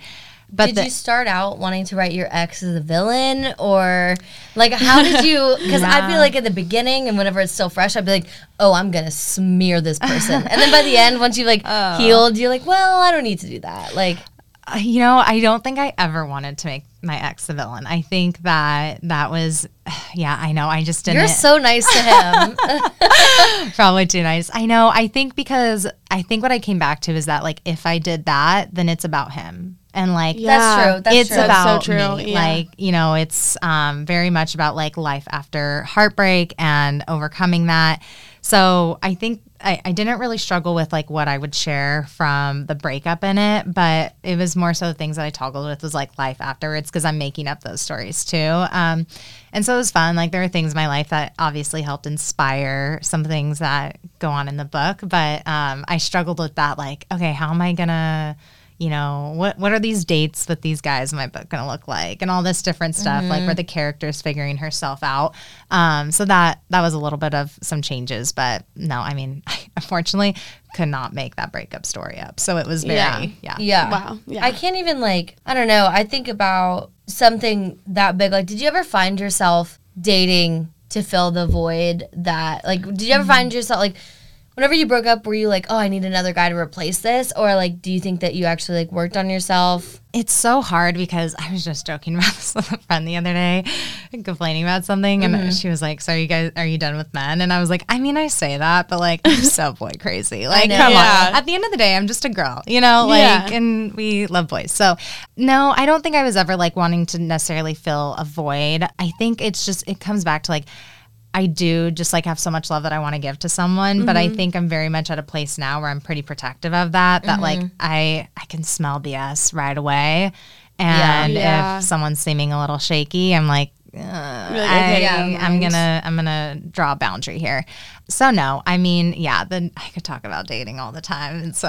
but did the, you start out wanting to write your ex as a villain or like how did you because i feel like at the beginning and whenever it's still fresh i'd be like oh i'm gonna smear this person and then by the end once you like Oh. healed you're like well i don't need to do that like Uh, you know, I don't think I ever wanted to make my ex the villain. I think that that was, yeah, I know. I just didn't. you're so nice to him Probably too nice. I know. I think because I think what I came back to is that like if I did that, then it's about him. And like Yeah. that's true that's it's true That's so about true, me. yeah. Like, you know, it's um, very much about like life after heartbreak and overcoming that. So I think I, I didn't really struggle with like what I would share from the breakup in it, but it was more so the things that I toggled with was like life afterwards because I'm making up those stories too. Um, and so it was fun. Like there are things in my life that obviously helped inspire some things that go on in the book, but um, I struggled with that. Like, okay, how am I gonna you know what what are these dates with these guys in my book going to look like and all this different stuff like where the character's figuring herself out? Um so that that was a little bit of some changes but no i mean i unfortunately could not make that breakup story up. So it was very Yeah. yeah. Yeah. Wow, yeah. i can't even like i don't know. I think about something that big. Like did you ever find yourself dating to fill the void that like did you ever find yourself like whenever you broke up were you like oh i need another guy to replace this or like do you think that you actually like worked on yourself it's so hard because I was just joking about this with a friend the other day, complaining about something, and mm-hmm. she was like, "So are you guys are you done with men?" And I was like, "I mean, I say that, but like, I'm so boy crazy. Like, come Yeah. on. At the end of the day, I'm just a girl, you know. Like, Yeah. and we love boys. So, no, I don't think I was ever like wanting to necessarily fill a void. I think it's just it comes back to like. I do just like have so much love that I want to give to someone, but I think I'm very much at a place now where I'm pretty protective of that. That like I I can smell BS right away, and Yeah. if someone's seeming a little shaky, I'm like, uh, I, yeah, I'm gonna I'm gonna draw a boundary here. So no, I mean, yeah, then I could talk about dating all the time, and so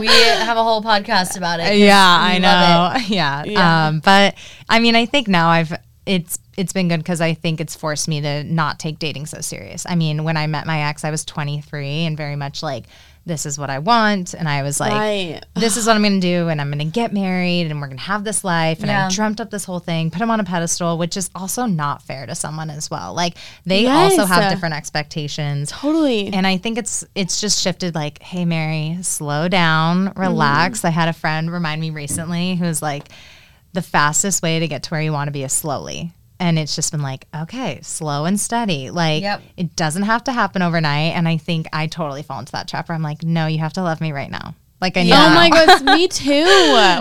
we have a whole podcast about it. yeah, I love it. know, yeah. Yeah. Um, but I mean, I think now I've it's it's been good because I think it's forced me to not take dating so serious. I mean, when I met my ex, I was 23 and very much like this is what I want, and I was like, Right. this is what I'm going to do, and I'm going to get married, and we're going to have this life. And I Yeah. dreamt up this whole thing, put him on a pedestal, which is also not fair to someone as well. Like they also have different expectations. Totally. And I think it's it's just shifted like, hey Mary, slow down, relax. Mm-hmm. I had a friend remind me recently who's like, the fastest way to get to where you want to be is slowly. And it's just been like, okay, slow and steady. Like Yep. it doesn't have to happen overnight. And I think I totally fall into that trap where I'm like, no, you have to love me right now. Like I know. Oh my gosh, me too.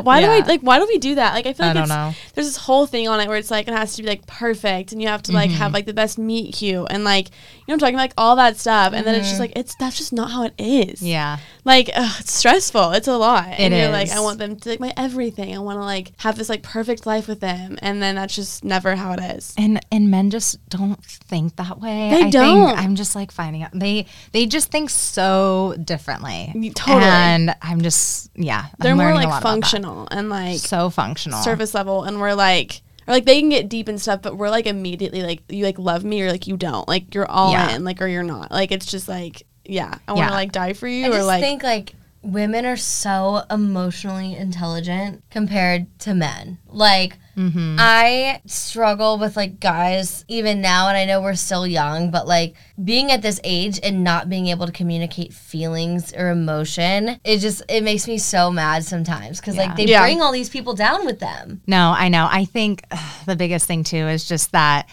Why do I like? Why do we do that? Like, I feel I like it's, know. there's this whole thing on it where it's like it has to be like perfect, and you have to like mm-hmm. have like the best meet cute, and like you know what I'm talking like all that stuff, and then it's just mm-hmm. like it's that's just not how it is. Yeah. Like ugh, it's stressful. It's a lot. and It you're like. I want them to like my everything. I want to like have this like perfect life with them, and then that's just never how it is. And and men just don't think that way. They I don't. Think I'm just like finding out they they just think so differently. Totally. And I'm just yeah. They're more like lot about that. functional and like So functional. service level, and we're like. Or like they can get deep and stuff, but we're like immediately like you like love me or like you don't like you're all Yeah. in like or you're not like it's just like yeah I want Yeah. to like die for you I or just like think like women are so emotionally intelligent compared to men. Like Mm-hmm. I struggle with like guys even now and I know we're still young, but like being at this age and not being able to communicate feelings or emotion, it just it makes me so mad sometimes cuz Yeah. like they Yeah. bring all these people down with them. No, I know. I think ugh, the biggest thing too is just that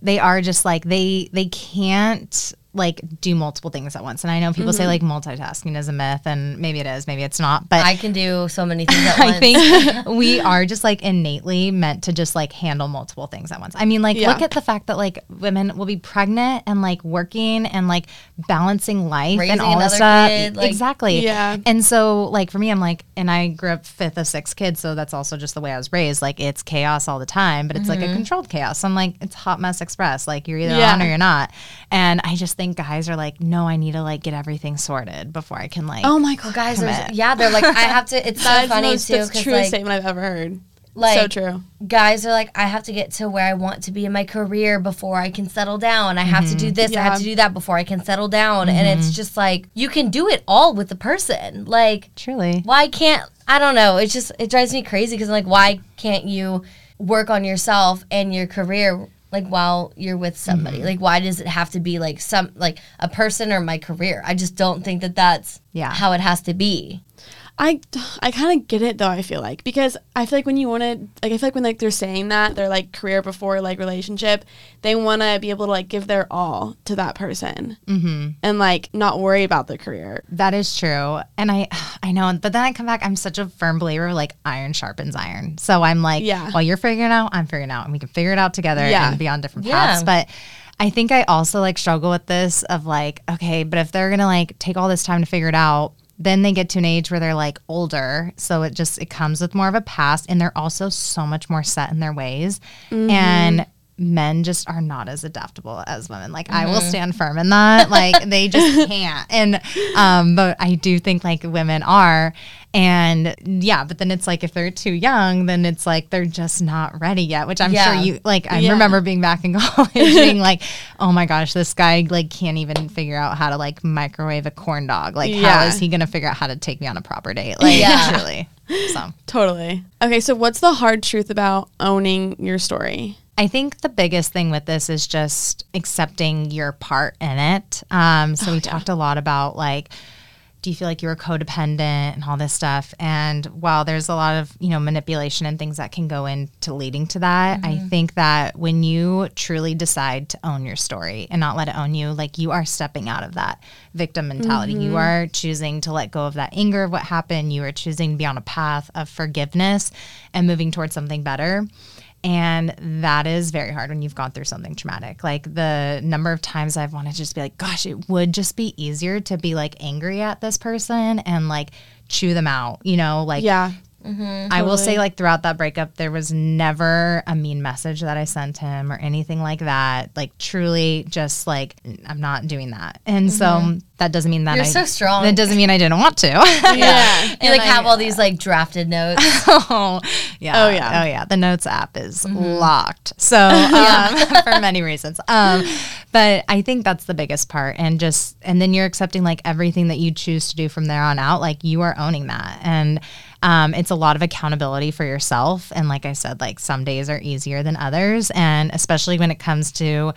they are just like they they can't like do multiple things at once. And I know people say mm-hmm. like multitasking is a myth and maybe it is, maybe it's not, but I can do so many things at once. I think we are just like innately meant to just like handle multiple things at once. I mean, like, Yeah. look at the fact that like women will be pregnant and like working and like balancing life Raising and all this stuff. kid, like- exactly. Yeah. And so, like, for me, I'm like, and I grew up fifth of six kids. So that's also just the way I was raised. Like, it's chaos all the time, but it's like a mm-hmm. controlled chaos. I'm like, it's hot mess express. Like, you're either Yeah. on or you're not. And I just think guys are like, no, I need to like get everything sorted before I can like, oh my god guys are yeah, they're like I have to it's so funny most too that's the truest like statement I've ever heard Like- so true guys are like, I have to get to where I want to be in my career before I can settle down. I have to do mm-hmm. this, I have to do that before I can settle down. And it's mm-hmm. just like, you can do it all with the person. Like, truly. why can't, I don't know. It's just, it drives me crazy because, like, why can't you work on yourself and your career? Like while you're with somebody, mm-hmm. like why does it have to be like some like a person or my career? I just don't think that that's Yeah. how it has to be. I, I kind of get it though. I feel like because I feel like when you want to like I feel like when like they're saying that they're like career before like relationship, they want to be able to like give their all to that person mm-hmm. and like not worry about their career. That is true. And I I know, but then I come back, I'm such a firm believer like iron sharpens iron. So I'm like, Yeah. while you're figuring out, I'm figuring out and we can figure it out together Yeah. and be on different Yeah. paths. But I think I also like struggle with this of like, okay, but if they're gonna like take all this time to figure it out, then they get to an age where they're like older. So it just it comes with more of a past and they're also so much more set in their ways. And mm-hmm. Men just are not as adaptable as women. Like I will stand firm in that. Like they just can't. And um, but I do think like women are. And yeah, but then it's like if they're too young, then it's like they're just not ready yet. Which I'm Yeah. sure you like. I Yeah. remember being back in college, being like, "Oh my gosh, this guy like can't even figure out how to like microwave a corn dog. Like, how Yeah. is he gonna figure out how to take me on a proper date? Like, Yeah. truly." So. Totally. Okay, so what's the hard truth about owning your story? I think the biggest thing with this is just accepting your part in it. Um, so we talked a lot about like, do you feel like you're codependent and all this stuff? And while there's a lot of you know manipulation and things that can go into leading to that, I think that when you truly decide to own your story and not let it own you, like you are stepping out of that victim mentality. You are choosing to let go of that anger of what happened. You are choosing to be on a path of forgiveness and moving towards something better. And that is very hard when you've gone through something traumatic. Like the number of times I've wanted to just be like, gosh, it would just be easier to be like angry at this person and like chew them out, you know, like Yeah. I will say, like, throughout that breakup, there was never a mean message that I sent him or anything like that. Like, truly, just like, I'm not doing that. And so that doesn't mean that You're I. so strong. That doesn't mean I didn't want to. Yeah. You like have all these like drafted notes. oh, yeah. Oh, yeah. Oh, yeah. The notes app is Mm-hmm. locked. So, um, for many reasons. Um, but I think that's the biggest part. And just, and then you're accepting like everything that you choose to do from there on out. Like, you are owning that. And, um, it's a lot of accountability for yourself. And like I said, like some days are easier than others. And especially when it comes to,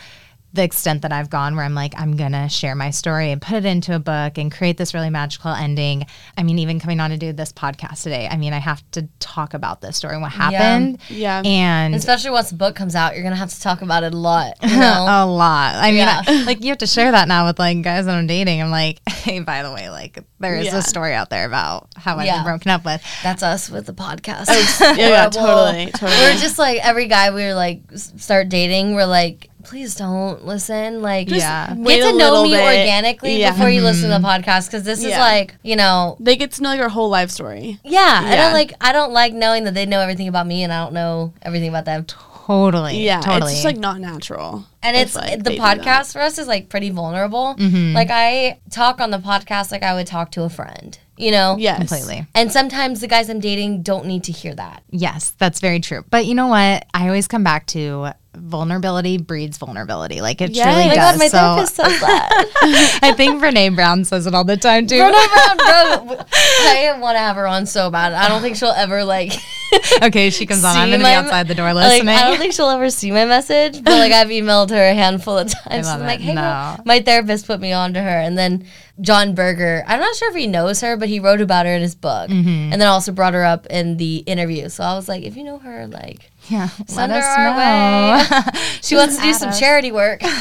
the extent that I've gone where I'm like, I'm gonna share my story and put it into a book and create this really magical ending. I mean, even coming on to do this podcast today, I mean, I have to talk about this story and what happened. Yeah. And Especially once the book comes out, you're gonna have to talk about it a lot. You know? a lot. I mean, Yeah. I- like you have to share that now with like guys that I'm dating. I'm like, hey, by the way, like there is Yeah. a story out there about how I've Yeah. been broken up with. That's us with the podcast. Oh, yeah, yeah, totally, totally. We're just like every guy we were like start dating. We're like, please don't listen. Like, Just Yeah. wait get to know me bit. organically Yeah. before you listen to the podcast because this is like, you know, they get to know your whole life story. yeah. I Yeah. don't like. I don't like knowing that they know everything about me and I don't know everything about them. Totally. Yeah, Totally. it's just like not natural. And it's like, the they do that. podcast for us is like pretty vulnerable. Mm-hmm. Like I talk on the podcast like I would talk to a friend. You know. Yes, completely. And sometimes the guys I'm dating don't need to hear that. Yes, that's very true. But you know what? I always come back to vulnerability breeds vulnerability. Like it Yeah. truly my does. my so therapist says that. I think Brene Brown says it all the time too. Brene Brown, bro, I want to have her on so bad. I don't think she'll ever like. okay, she comes on. I'm gonna be outside the door like, listening. I don't think she'll ever see my message, but like I've emailed her a handful of times. I'm like, hey, No. my therapist put me on to her, and then John Berger. I'm not sure if he knows her, but he wrote about her in his book, Mm-hmm. and then also brought her up in the interview. So I was like, if you know her, like. Yeah, Send let her us our know. She wants to do some us. charity work.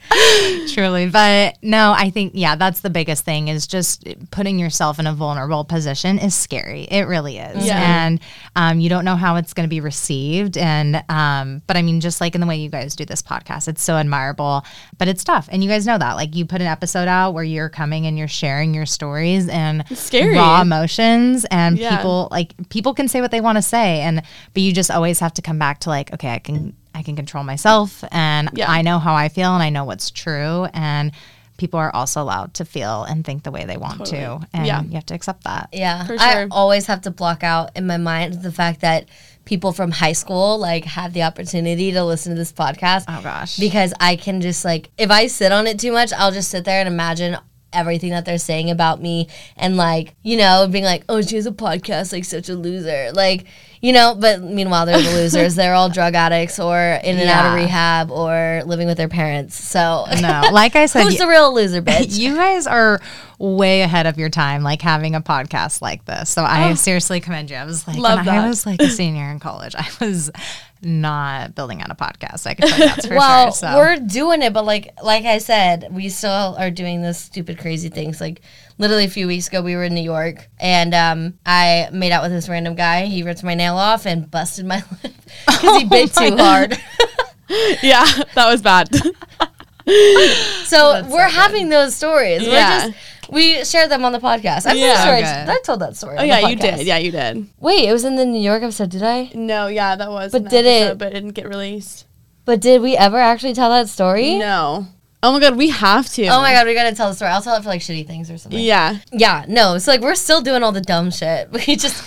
Truly, but no, I think yeah, that's the biggest thing is just putting yourself in a vulnerable position is scary. It really is, Yeah. and um, you don't know how it's going to be received. And um, but I mean, just like in the way you guys do this podcast, it's so admirable, but it's tough, and you guys know that. Like you put an episode out where you're coming and you're sharing your stories and scary. raw emotions, and Yeah. people like people can say what they want to say, and but you just always have to come back to like, okay, I can I can control myself, and Yeah. I know how I feel, and I know what's true, and people are also allowed to feel and think the way they want to, and Yeah. you have to accept that. Yeah, For I always have to block out in my mind the fact that people from high school like had the opportunity to listen to this podcast. Oh, gosh. because I can just like if I sit on it too much, I'll just sit there and imagine everything that they're saying about me and like you know being like oh she has a podcast like such a loser. Like you know but meanwhile they're the losers. They're all drug addicts or in and out of rehab or living with their parents. So No, like I said, who's the real loser bitch? You guys are way ahead of your time, like having a podcast like this. So I oh. seriously commend you. I was like, Love that. I was like a senior in college, I was not building out a podcast. I can tell you that's for well, sure. So we're doing it, but like like I said, we still are doing this stupid, crazy things. Like literally a few weeks ago, we were in New York, and um, I made out with this random guy. He ripped my nail off and busted my lip because he bit too hard. Yeah, that was bad. so we're having those stories. We're Yeah. just we share them on the podcast. I'm Yeah. sure I, I told that story. oh yeah, you did. Yeah, you did. Wait, it was in the New York episode, did I? No, yeah, that was. But did episode, it- But it didn't get released. But did we ever actually tell that story? No. Oh my god, we have to. Oh my god, we gotta tell the story. I'll tell it for like shitty things or something. Yeah. Yeah, no. So like we're still doing all the dumb shit. We just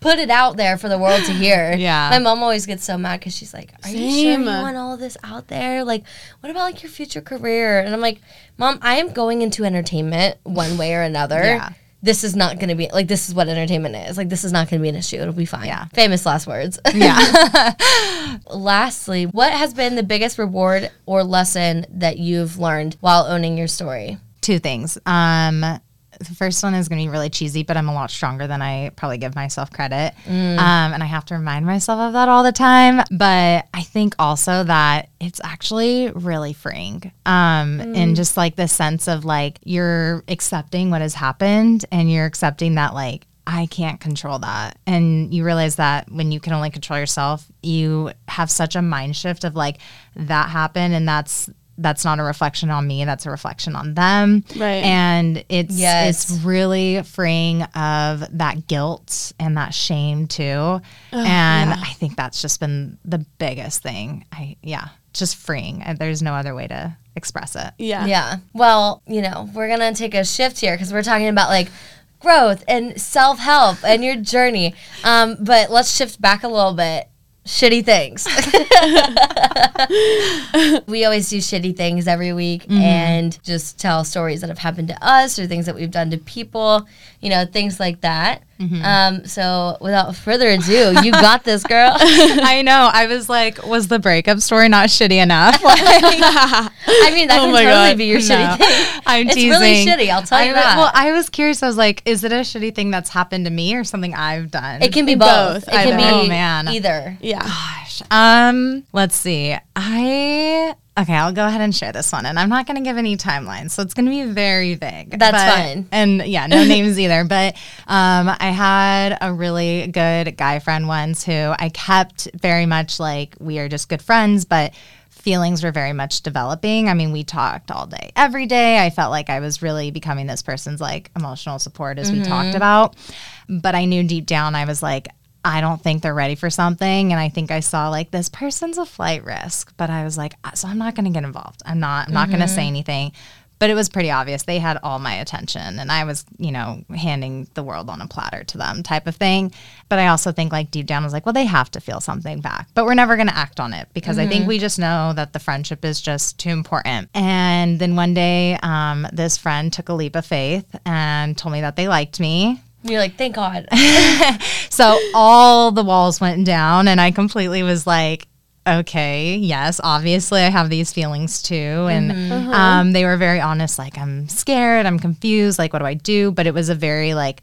put it out there for the world to hear. Yeah. My mom always gets so mad because she's like, "Are you sure you want all this out there? Like, what about like your future career?" And I'm like, "Mom, I am going into entertainment one way or another. Yeah. This is not going to be like this is what entertainment is. Like this is not going to be an issue. It'll be fine." Yeah. Famous last words. yeah. Lastly, what has been the biggest reward or lesson that you've learned while owning your story? two things. Um, the first one is going to be really cheesy, but I'm a lot stronger than I probably give myself credit. Um, and I have to remind myself of that all the time. But I think also that it's actually really freeing. Um, and just like the sense of like you're accepting what has happened and you're accepting that like I can't control that. And you realize that when you can only control yourself, you have such a mind shift of like that happened and that's that's not a reflection on me. That's a reflection on them. Right. And it's Yes. it's really freeing of that guilt and that shame too. and I think that's just been the biggest thing. I yeah, just freeing. And There's no other way to express it. Yeah. Yeah. Well, you know, we're going to take a shift here because we're talking about like growth and self help and your journey. Um, but let's shift back a little bit. Shitty things. we always do shitty things every week Mm-hmm. and just tell stories that have happened to us or things that we've done to people, you know, things like that. Mm-hmm. Um, so without further ado, you got this, girl. I know. I was like, was the breakup story not shitty enough? Like, I mean, that Oh can totally God. be your No. shitty thing. I'm It's teasing. really shitty, I'll tell you I- that. Well, I was curious. I was like, is it a shitty thing that's happened to me or something I've done? It can be Both, both. It can either. be Oh, man. either. Yeah. Gosh. Um, let's see. I okay, I'll go ahead and share this one. And I'm not gonna give any timelines, so it's gonna be very vague. That's but- fine. And yeah, no names either. But um I had a really good guy friend once who I kept very much like we are just good friends, but feelings were very much developing. I mean, we talked all day, every day. I felt like I was really becoming this person's like emotional support as we talked about. But I knew deep down I was like, I don't think they're ready for something. And I think I saw like this person's a flight risk, but I was like, "Uh, so I'm not going to get involved. I'm not, I'm not going to say anything. But it was pretty obvious. They had all my attention and I was, you know, handing the world on a platter to them type of thing. But I also think like deep down I was like, well, they have to feel something back, but we're never going to act on it because I think we just know that the friendship is just too important. And then one day, um, this friend took a leap of faith and told me that they liked me. You're like, thank God. So all the walls went down, and I completely was like, okay, yes, obviously I have these feelings too. And um, they were very honest, like, I'm scared, I'm confused, like, what do I do? But it was a very, like,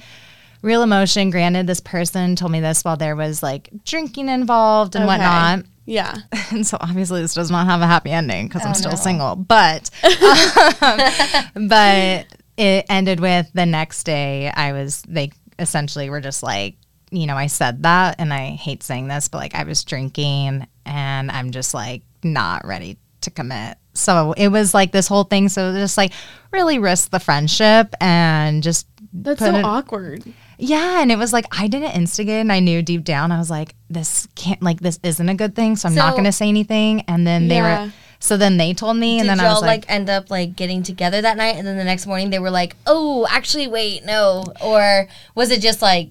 real emotion. Granted, this person told me this while there was like drinking involved and Okay. whatnot. Yeah. And so obviously this does not have a happy ending because I'm still no. single. But um, but it ended with the next day I was they essentially were just like, you know, I said that and I hate saying this, but like I was drinking and I'm just like not ready to commit. So it was like this whole thing. So just like really risk the friendship and just That's so it- awkward. yeah, and it was like I didn't instigate, and I knew deep down I was like, this can't like this isn't a good thing, so I'm not going to say anything. And then they Yeah. were, so then they told me, and Did then I y'all was like, like, end up like getting together that night, and then the next morning they were like, "Oh, actually, wait, no," or was it just like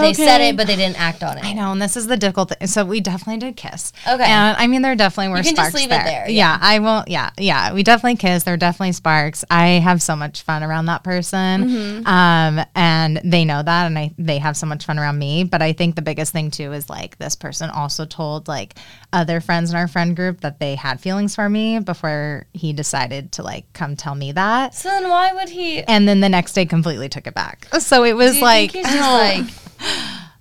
they said it but they didn't act on it? I know, and this is the difficult thing. So we definitely did kiss. Okay. and I mean there definitely were You can just sparks leave it there. there, Yeah. I won't. Yeah, yeah, we definitely kissed. There were definitely sparks. I have so much fun around that person, Mm-hmm. um, and they know that, and I they have so much fun around me. But I think the biggest thing too is like this person also told like other friends in our friend group that they had feelings for me before he decided to like come tell me that. So then why would he? And then the next day completely took it back. So it was like think he's just like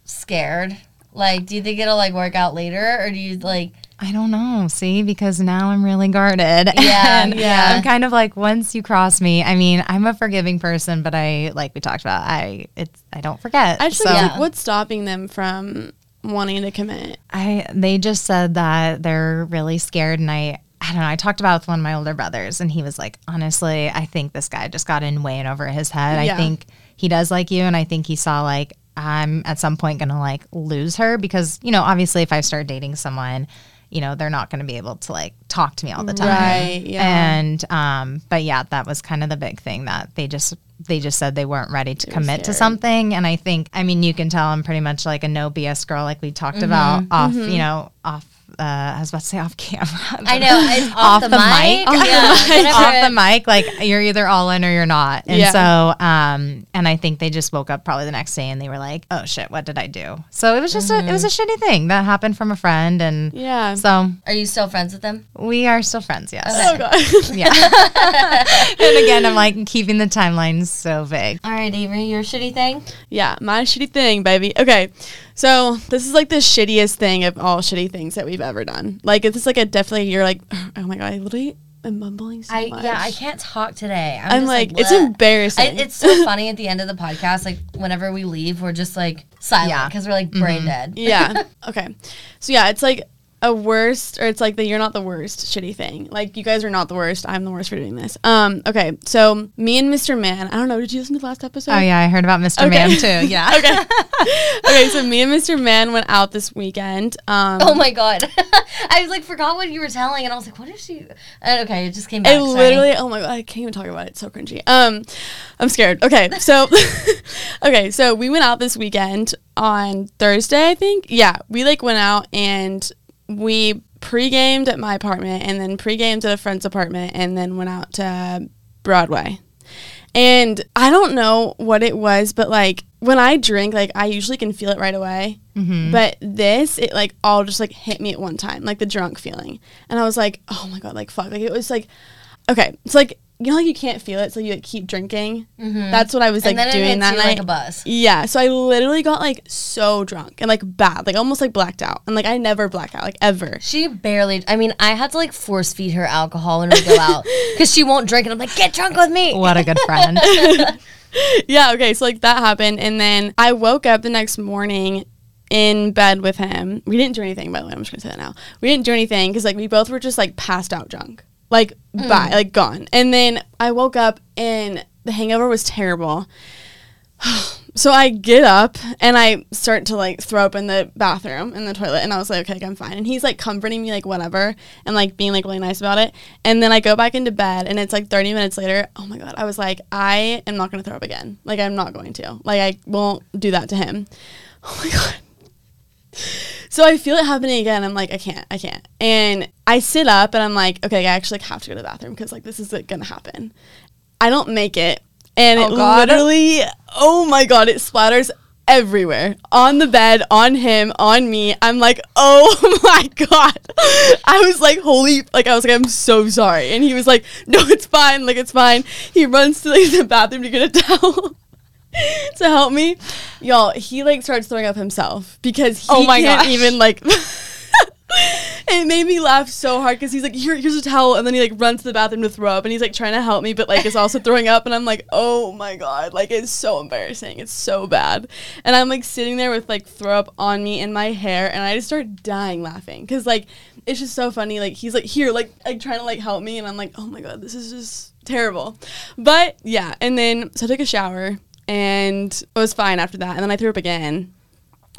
scared? Like, do you think it'll like work out later, or do you like? I don't know. See, because now I'm really guarded. Yeah, And yeah. I'm kind of like once you cross me. I mean, I'm a forgiving person, but I like we talked about. I it's I don't forget. Actually, so like, what's stopping them from wanting to commit? I they just said that they're really scared, and I. I don't know. I talked about it with one of my older brothers, and he was like, "Honestly, I think this guy just got in way and over his head. Yeah. I think he does like you, and I think he saw like I'm at some point gonna like lose her because you know, obviously, if I start dating someone, you know, they're not gonna be able to like talk to me all the time, Right, yeah. And um, but yeah, that was kind of the big thing that they just they just said they weren't ready to commit to something, and I think I mean you can tell I'm pretty much like a no BS girl, like we talked Mm-hmm. about off, you know, off. Uh, I was about to say off camera. I know it's off, the, mic. Off the Yeah, whenever off the mic, like you're either all in or you're not. And Yeah. so, um, and I think they just woke up probably the next day and they were like, "Oh shit, what did I do?" So it was just a, it was a shitty thing that happened from a friend, and Yeah. so Are you still friends with them? we are still friends. Yes. oh god. Yeah. and again, I'm like keeping the timelines so vague. All right, Avery, your shitty thing. yeah, my shitty thing, baby. Okay. So this is like the shittiest thing of all shitty things that we've ever done. Like it's just like a definitely you're like, oh my god, I literally am mumbling so I much. yeah, I can't talk today. I'm, I'm just like, it's embarrassing. I, it's so funny at the end of the podcast. Like whenever we leave, we're just like silent Yeah. because we're like brain mm-hmm. dead. yeah. Okay. So yeah, it's like a worst or it's like the you're not the worst shitty thing. Like you guys are not the worst. I'm the worst for doing this. Um okay. So me and Mr. Man, I don't know, did you listen to the last episode? Oh yeah, I heard about Mr. Okay. Man too. Yeah. okay. okay, so me and Mr. Man went out this weekend. Um Oh my god! I was like forgot what you were telling, and I was like, "What is she?" Uh, okay, it just came back. I sorry. literally, oh my god, I can't even talk about it. It's so cringy. Um, I'm scared. Okay, so, okay, so we went out this weekend on Thursday, I think. Yeah, we like went out and we pre-gamed at my apartment and then pre-gamed at a friend's apartment and then went out to Broadway. And I don't know what it was, but like when I drink, like I usually can feel it right away. Mm-hmm. But this, it like all just like hit me at one time, like the drunk feeling. And I was like, oh my God, like fuck. Like it was like, okay, it's like, you know, like you can't feel it, so you like keep drinking. Mm-hmm. That's what I was like and then it doing hits that you night. like a bus. Yeah, so I literally got like so drunk and like bad, like almost like blacked out. And like I never black out, like ever. She barely. I mean, I had to like force feed her alcohol when we go out because she won't drink, and I'm like, "Get drunk with me." What a good friend. yeah, okay, so like that happened. And then I woke up the next morning in bed with him. We didn't do anything, by the way. I'm just gonna say that now. We didn't do anything because like we both were just like passed out drunk, like mm. bye, like gone. And then I woke up and the hangover was terrible. So I get up and I start to like throw up in the bathroom in the toilet and I was like, okay, I'm fine. And he's like comforting me like whatever and like being like really nice about it. And then I go back into bed and it's like 30 minutes later. Oh my god, I was like, I am not gonna throw up again. Like I'm not going to. Like I won't do that to him. Oh my god. So I feel it happening again. I'm like, I can't, I can't. And I sit up and I'm like, okay, I actually like, have to go to the bathroom because like this is like, gonna happen. I don't make it. And Oh, it God. literally, oh my God, it splatters everywhere on the bed, on him, on me. I'm like, oh my God. I was like, holy, like, I was like, I'm so sorry. And he was like, no, it's fine. Like, it's fine. He runs to like, the bathroom to get a towel. to help me, y'all. He like starts throwing up himself because he Oh my can't gosh. even like. it made me laugh so hard because he's like, Here, here's a towel, and then he like runs to the bathroom to throw up, and he's like trying to help me, but like is also throwing up, and I'm like, oh my god, like it's so embarrassing, it's so bad, and I'm like sitting there with like throw up on me and my hair, and I just start dying laughing because like it's just so funny. Like he's like here, like like trying to like help me, and I'm like, oh my god, this is just terrible, but yeah, and then so I took a shower and it was fine after that, and then I threw up again,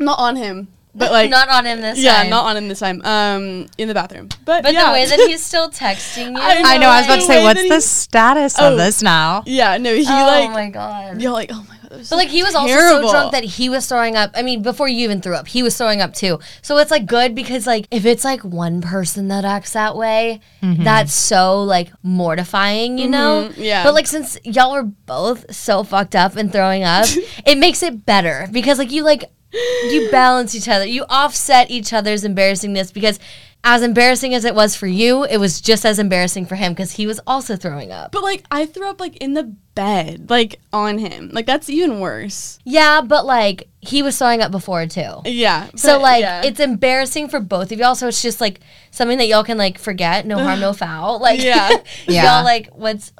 not on him, but like not on him this time. yeah, time. not on him this time. Um, in the bathroom. But, But yeah. the way that he's still texting you. I I know. I was about to The say, way what's that the he- status Oh. of this now? yeah, no, he like. oh like my god. you're like, oh my god, that was But like he was also so drunk that he was throwing up. I mean, before you even threw up, he was throwing up too. So it's like good because like if it's like one person that acts that way, that's so like mortifying, you know? Mm-hmm. yeah. But like since y'all were both so fucked up and throwing up, it makes it better because like you like you balance each other. You offset each other's embarrassingness because as embarrassing as it was for you, it was just as embarrassing for him because he was also throwing up. But like I threw up like in the bed, like on him. Like that's even worse. Yeah, but like he was throwing up before too. Yeah. So but, like yeah. it's embarrassing for both of y'all. So it's just like something that y'all can like forget, no harm, no foul. Like Yeah. Yeah. y'all like what's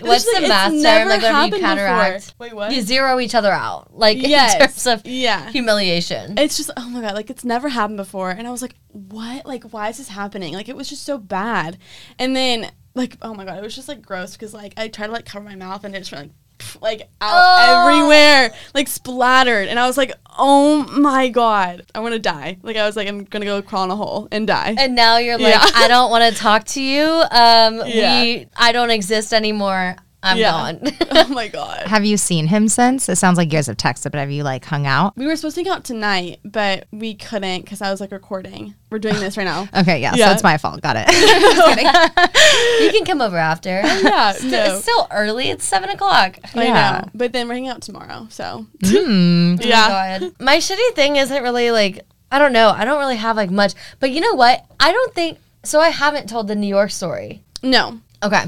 what's just, the like, math it's term? never Like whenever you happened counteract. Wait, what? you zero each other out. Like Yes. in terms of Yeah. humiliation. It's just oh my god, like it's never happened before, and I was like, what? Like why is this happening? Like it was just so bad, and then like oh my god, it was just like gross because like I tried to like cover my mouth and it just went like like out Oh. everywhere, like splattered, and I was like, oh my god, I want to die. Like I was like, I'm gonna go crawl in a hole and die. and now you're like, Yeah. I don't want to talk to you. Um, Yeah. we, I don't exist anymore. I'm yeah. gone. oh my god. Have you seen him since? It sounds like you guys have texted, but have you like hung out? We were supposed to go out tonight, but we couldn't because I was like recording. We're doing this right now. Okay, yeah, Yeah. so it's my fault. Got it. you can come over after. Yeah, St- no. It's still early. It's seven o'clock. I Yeah. know, but then we're hanging out tomorrow, so Hmm. Oh yeah. my, God. my shitty thing isn't really like I don't know. I don't really have like much. But you know what? I don't think so I haven't told the New York story. No, Okay.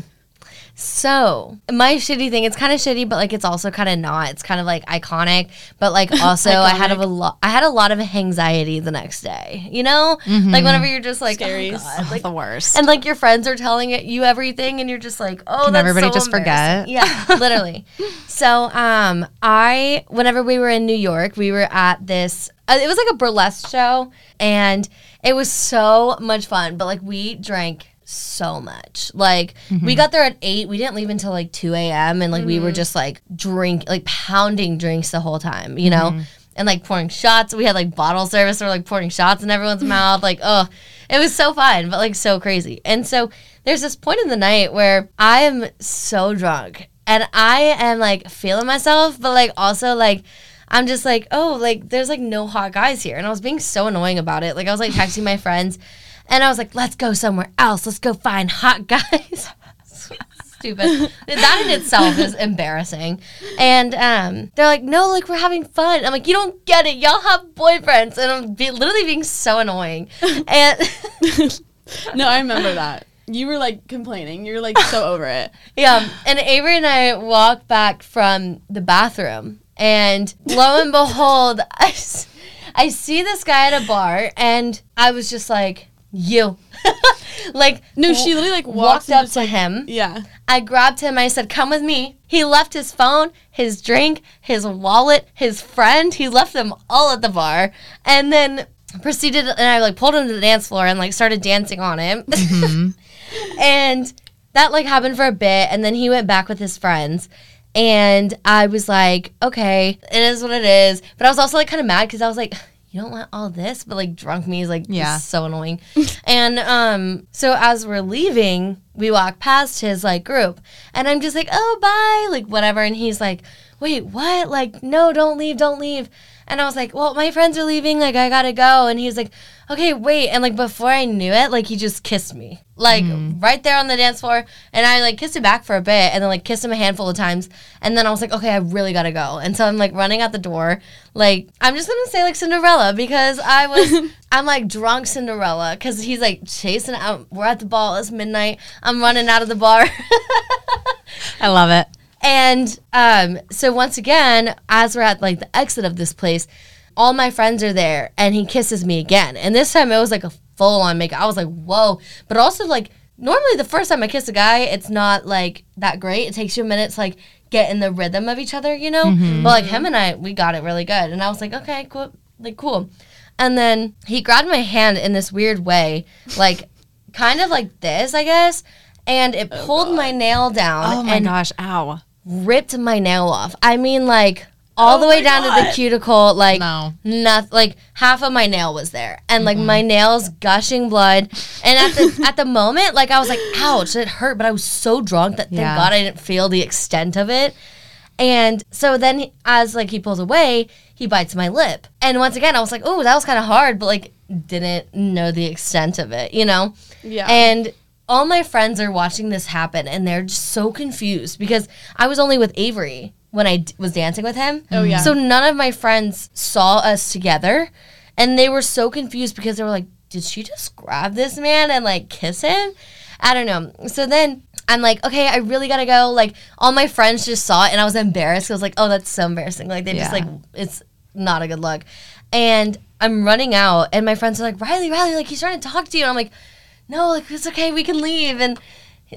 So my shitty thing, it's kind of shitty, but like it's also kind of not. It's kind of like iconic, but like also I had a lot. I had a lot of anxiety the next day. You know, like whenever you're just like, Scary. oh God, like the worst. and like your friends are telling you everything, and you're just like, oh, Can that's everybody so just forget? Yeah, literally. so, um, I whenever we were in New York, we were at this. Uh, it was like a burlesque show, and it was so much fun. But like we drank so much. Like Mm-hmm. we got there at eight. We didn't leave until like two a.m. and like we were just like drink, like pounding drinks the whole time. You know. Mm-hmm. And like pouring shots, we had like bottle service. Are like pouring shots in everyone's mouth. Like, oh, it was so fun, but like so crazy. And so there's this point in the night where I am so drunk and I am like feeling myself, but like also like I'm just like, oh, like there's like no hot guys here. And I was being so annoying about it. Like I was like texting my friends and I was like, let's go somewhere else. Let's go find hot guys. Stupid. that in itself is embarrassing. And um, they're like, no, like we're having fun. I'm like, you don't get it. Y'all have boyfriends. And I'm be- literally being so annoying. And No, I remember that. You were like complaining. You're like so over it. Yeah, and Avery and I walked back from the bathroom, and lo and behold, I, s- I see this guy at a bar, and I was just like, "You," like No, she literally like walks walked up to like, him. Yeah. I grabbed him. I said, "Come with me." He left his phone, his drink, his wallet, his friend. He left them all at the bar, and then proceeded. And I like pulled him to the dance floor and like started dancing on him. Mm-hmm. and that like happened for a bit, and then he went back with his friends. And I was like, okay, it is what it is. But I was also like kind of mad because I was like, you don't want all this, but like drunk me is like Yeah. so annoying. and um, so as we're leaving, we walk past his like group, and I'm just like, oh bye, like whatever. And he's like, wait, what? Like, no, don't leave, don't leave. And I was like, well, my friends are leaving, like I gotta go. And he's like, okay, wait. And like before I knew it, like he just kissed me, like right there on the dance floor. And I like kissed him back for a bit, and then like kissed him a handful of times. And then I was like, okay, I really gotta go. And so I'm like running out the door, like I'm just gonna say like Cinderella because I was, I'm like drunk Cinderella because he's like chasing out. We're at the ball. It's midnight. I'm running out of the bar. I love it. And um, so once again, as we're at like the exit of this place, all my friends are there, and he kisses me again. And this time it was like a full on make. I was like, whoa! But also like normally the first time I kiss a guy, it's not like that great. It takes you a minute to like get in the rhythm of each other, you know. Mm-hmm. But like him and I, we got it really good, and I was like, okay, cool, like cool. And then he grabbed my hand in this weird way, like kind of like this, I guess. And it oh, pulled my nail down Oh my and gosh, ow. ripped my nail off. I mean, like all the way down to the cuticle, like No. nothing. Like half of my nail was there, and like my nails gushing blood. And at the at the moment, like I was like, "Ouch!" It hurt, but I was so drunk that thank Yeah. God I didn't feel the extent of it. And so then, as like he pulls away, he bites my lip, and once again, I was like, "Oh, that was kind of hard," but like didn't know the extent of it, you know. Yeah. And all my friends are watching this happen and they're just so confused because I was only with Avery when I d- was dancing with him. Oh, yeah. So none of my friends saw us together and they were so confused because they were like, did she just grab this man and like kiss him? I don't know. So then I'm like, okay, I really gotta go. Like all my friends just saw it and I was embarrassed. I was like, oh, that's so embarrassing. Like they just like it's not a good look. And I'm running out and my friends are like, Riley, Riley, like he's trying to talk to you. And I'm like, no, like it's okay, we can leave. And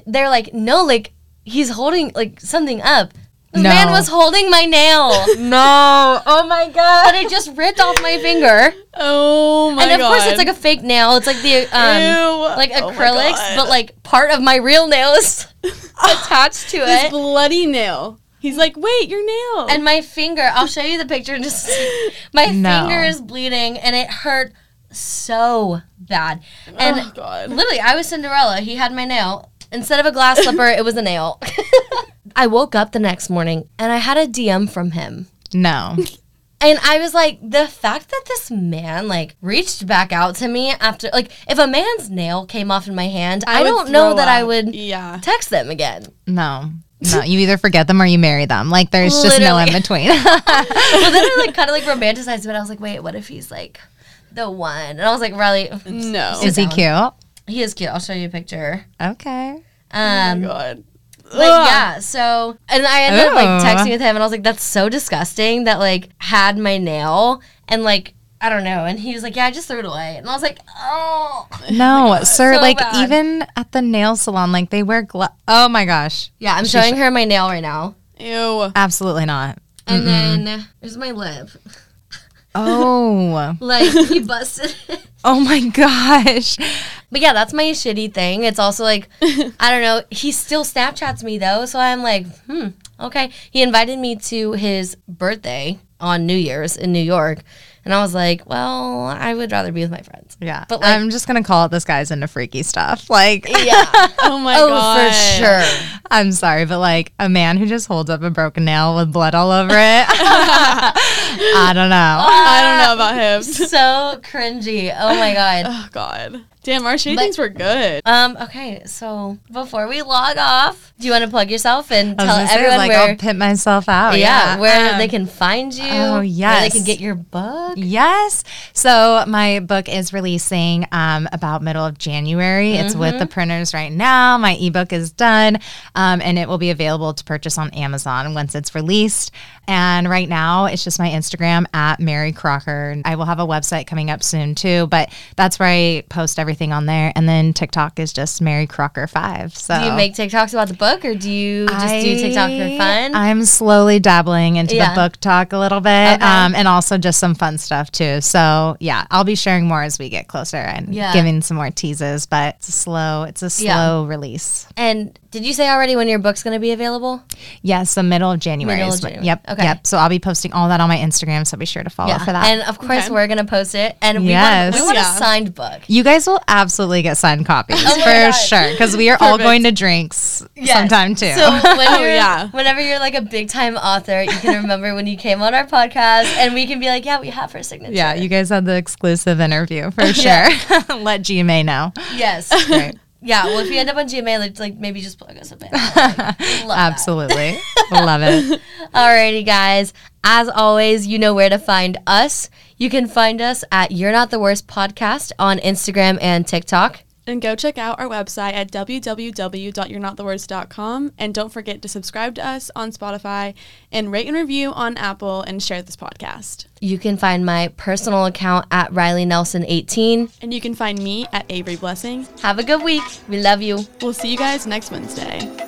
they're like, no, like he's holding like something up. The No. man was holding my nail, No. Oh my god. but it just ripped off my finger. oh my god. and of god. course, it's like a fake nail. It's like the um, Ew. like Oh acrylics, God. but like part of my real nail is attached to this it. bloody nail. He's like, wait, your nail. And my finger, I'll show you the picture just my No. finger is bleeding and it hurt so bad. And oh god. Literally, I was Cinderella. He had my nail. Instead of a glass slipper, it was a nail. I woke up the next morning and I had a DM from him. No. And I was like, the fact that this man like reached back out to me after like if a man's nail came off in my hand, I, would don't know that I would Yeah. text them again. No. No. You either forget them or you marry them. Like there's just no in between. well, then I like kind of like romanticized it. I was like, wait, what if he's like the one? And I was like, Riley, No. Is he down. cute? he is cute. I'll show you a picture. Okay. oh my Um, god. But yeah, so and I ended up like texting with him, and I was like, "That's so disgusting." That like had my nail, and like I don't know, and he was like, "Yeah, I just threw it away," and I was like, "Oh, No, sir. so like bad. even at the nail salon, like they wear gloves. Oh my gosh. yeah." I'm showing her my nail right now, Ew. Absolutely not. and then there's my lip. Oh. Like he busted. it. oh my gosh. But yeah, that's my shitty thing. It's also like, I don't know. He still Snapchats me though, so I'm like, hmm, okay. He invited me to his birthday on New Year's in New York, and I was like, well, I would rather be with my friends. Yeah. But, like- I'm just gonna call it this guy's into freaky stuff. Like Yeah. Oh my god. oh, god. for sure. I'm sorry, but like a man who just holds up a broken nail with blood all over it. I don't know. I don't know about him. So cringy. Oh my god. Oh god. Damn, our shady But- things were good. Um. Okay. So before we log off, do you want to plug yourself and I was tell gonna say, everyone like where? I'll pimp myself out. yeah, Yeah, where Um, they can find you. oh, yes Where they can get your book. Yes. So my book is releasing um, about middle of January. It's with the printers right now. My ebook is done, um, and it will be available to purchase on Amazon once it's released. And right now, it's just my Instagram at Mary Crocker. I will have a website coming up soon too, but that's where I post everything on there. And then TikTok is just Mary Crocker Five. So Do you make TikToks about the book, or do you just do TikTok for fun? I'm slowly dabbling into Yeah. the book talk a little bit, Okay. um, and also just some fun stuff too. So yeah, I'll be sharing more as we get closer and Yeah. giving some more teases. But it's a slow, it's a Yeah. slow release. and did you say already when your book's going to be available? Yes, the middle of January. Middle of January. Yep. Okay. Yep. So I'll be posting all that on my Instagram. So be sure to follow for that. And of course, Okay. we're going to post it. And we Yes. want, we want Yeah. a signed book. you guys will absolutely get signed copies Oh for sure because we are all going to drinks Yes. sometime too. So when you're, yeah. whenever you're like a big time author, you can remember when you came on our podcast, and we can be like, "Yeah, we have her signature." yeah, you guys had the exclusive interview for sure. Let GMA know. Yes. Right. Yeah. Well, if you end up on GMA, like, like maybe just plug us a bit. Like, love that. Absolutely. Love it. Alrighty, guys. As always, you know where to find us. You can find us at You're Not the Worst podcast on Instagram and TikTok. And go check out our website at www.you'renottheworst.com. And don't forget to subscribe to us on Spotify and rate and review on Apple and share this podcast. You can find my personal account at Riley Nelson 18. And you can find me at Avery Blessing. Have a good week. We love you. We'll see you guys next Wednesday.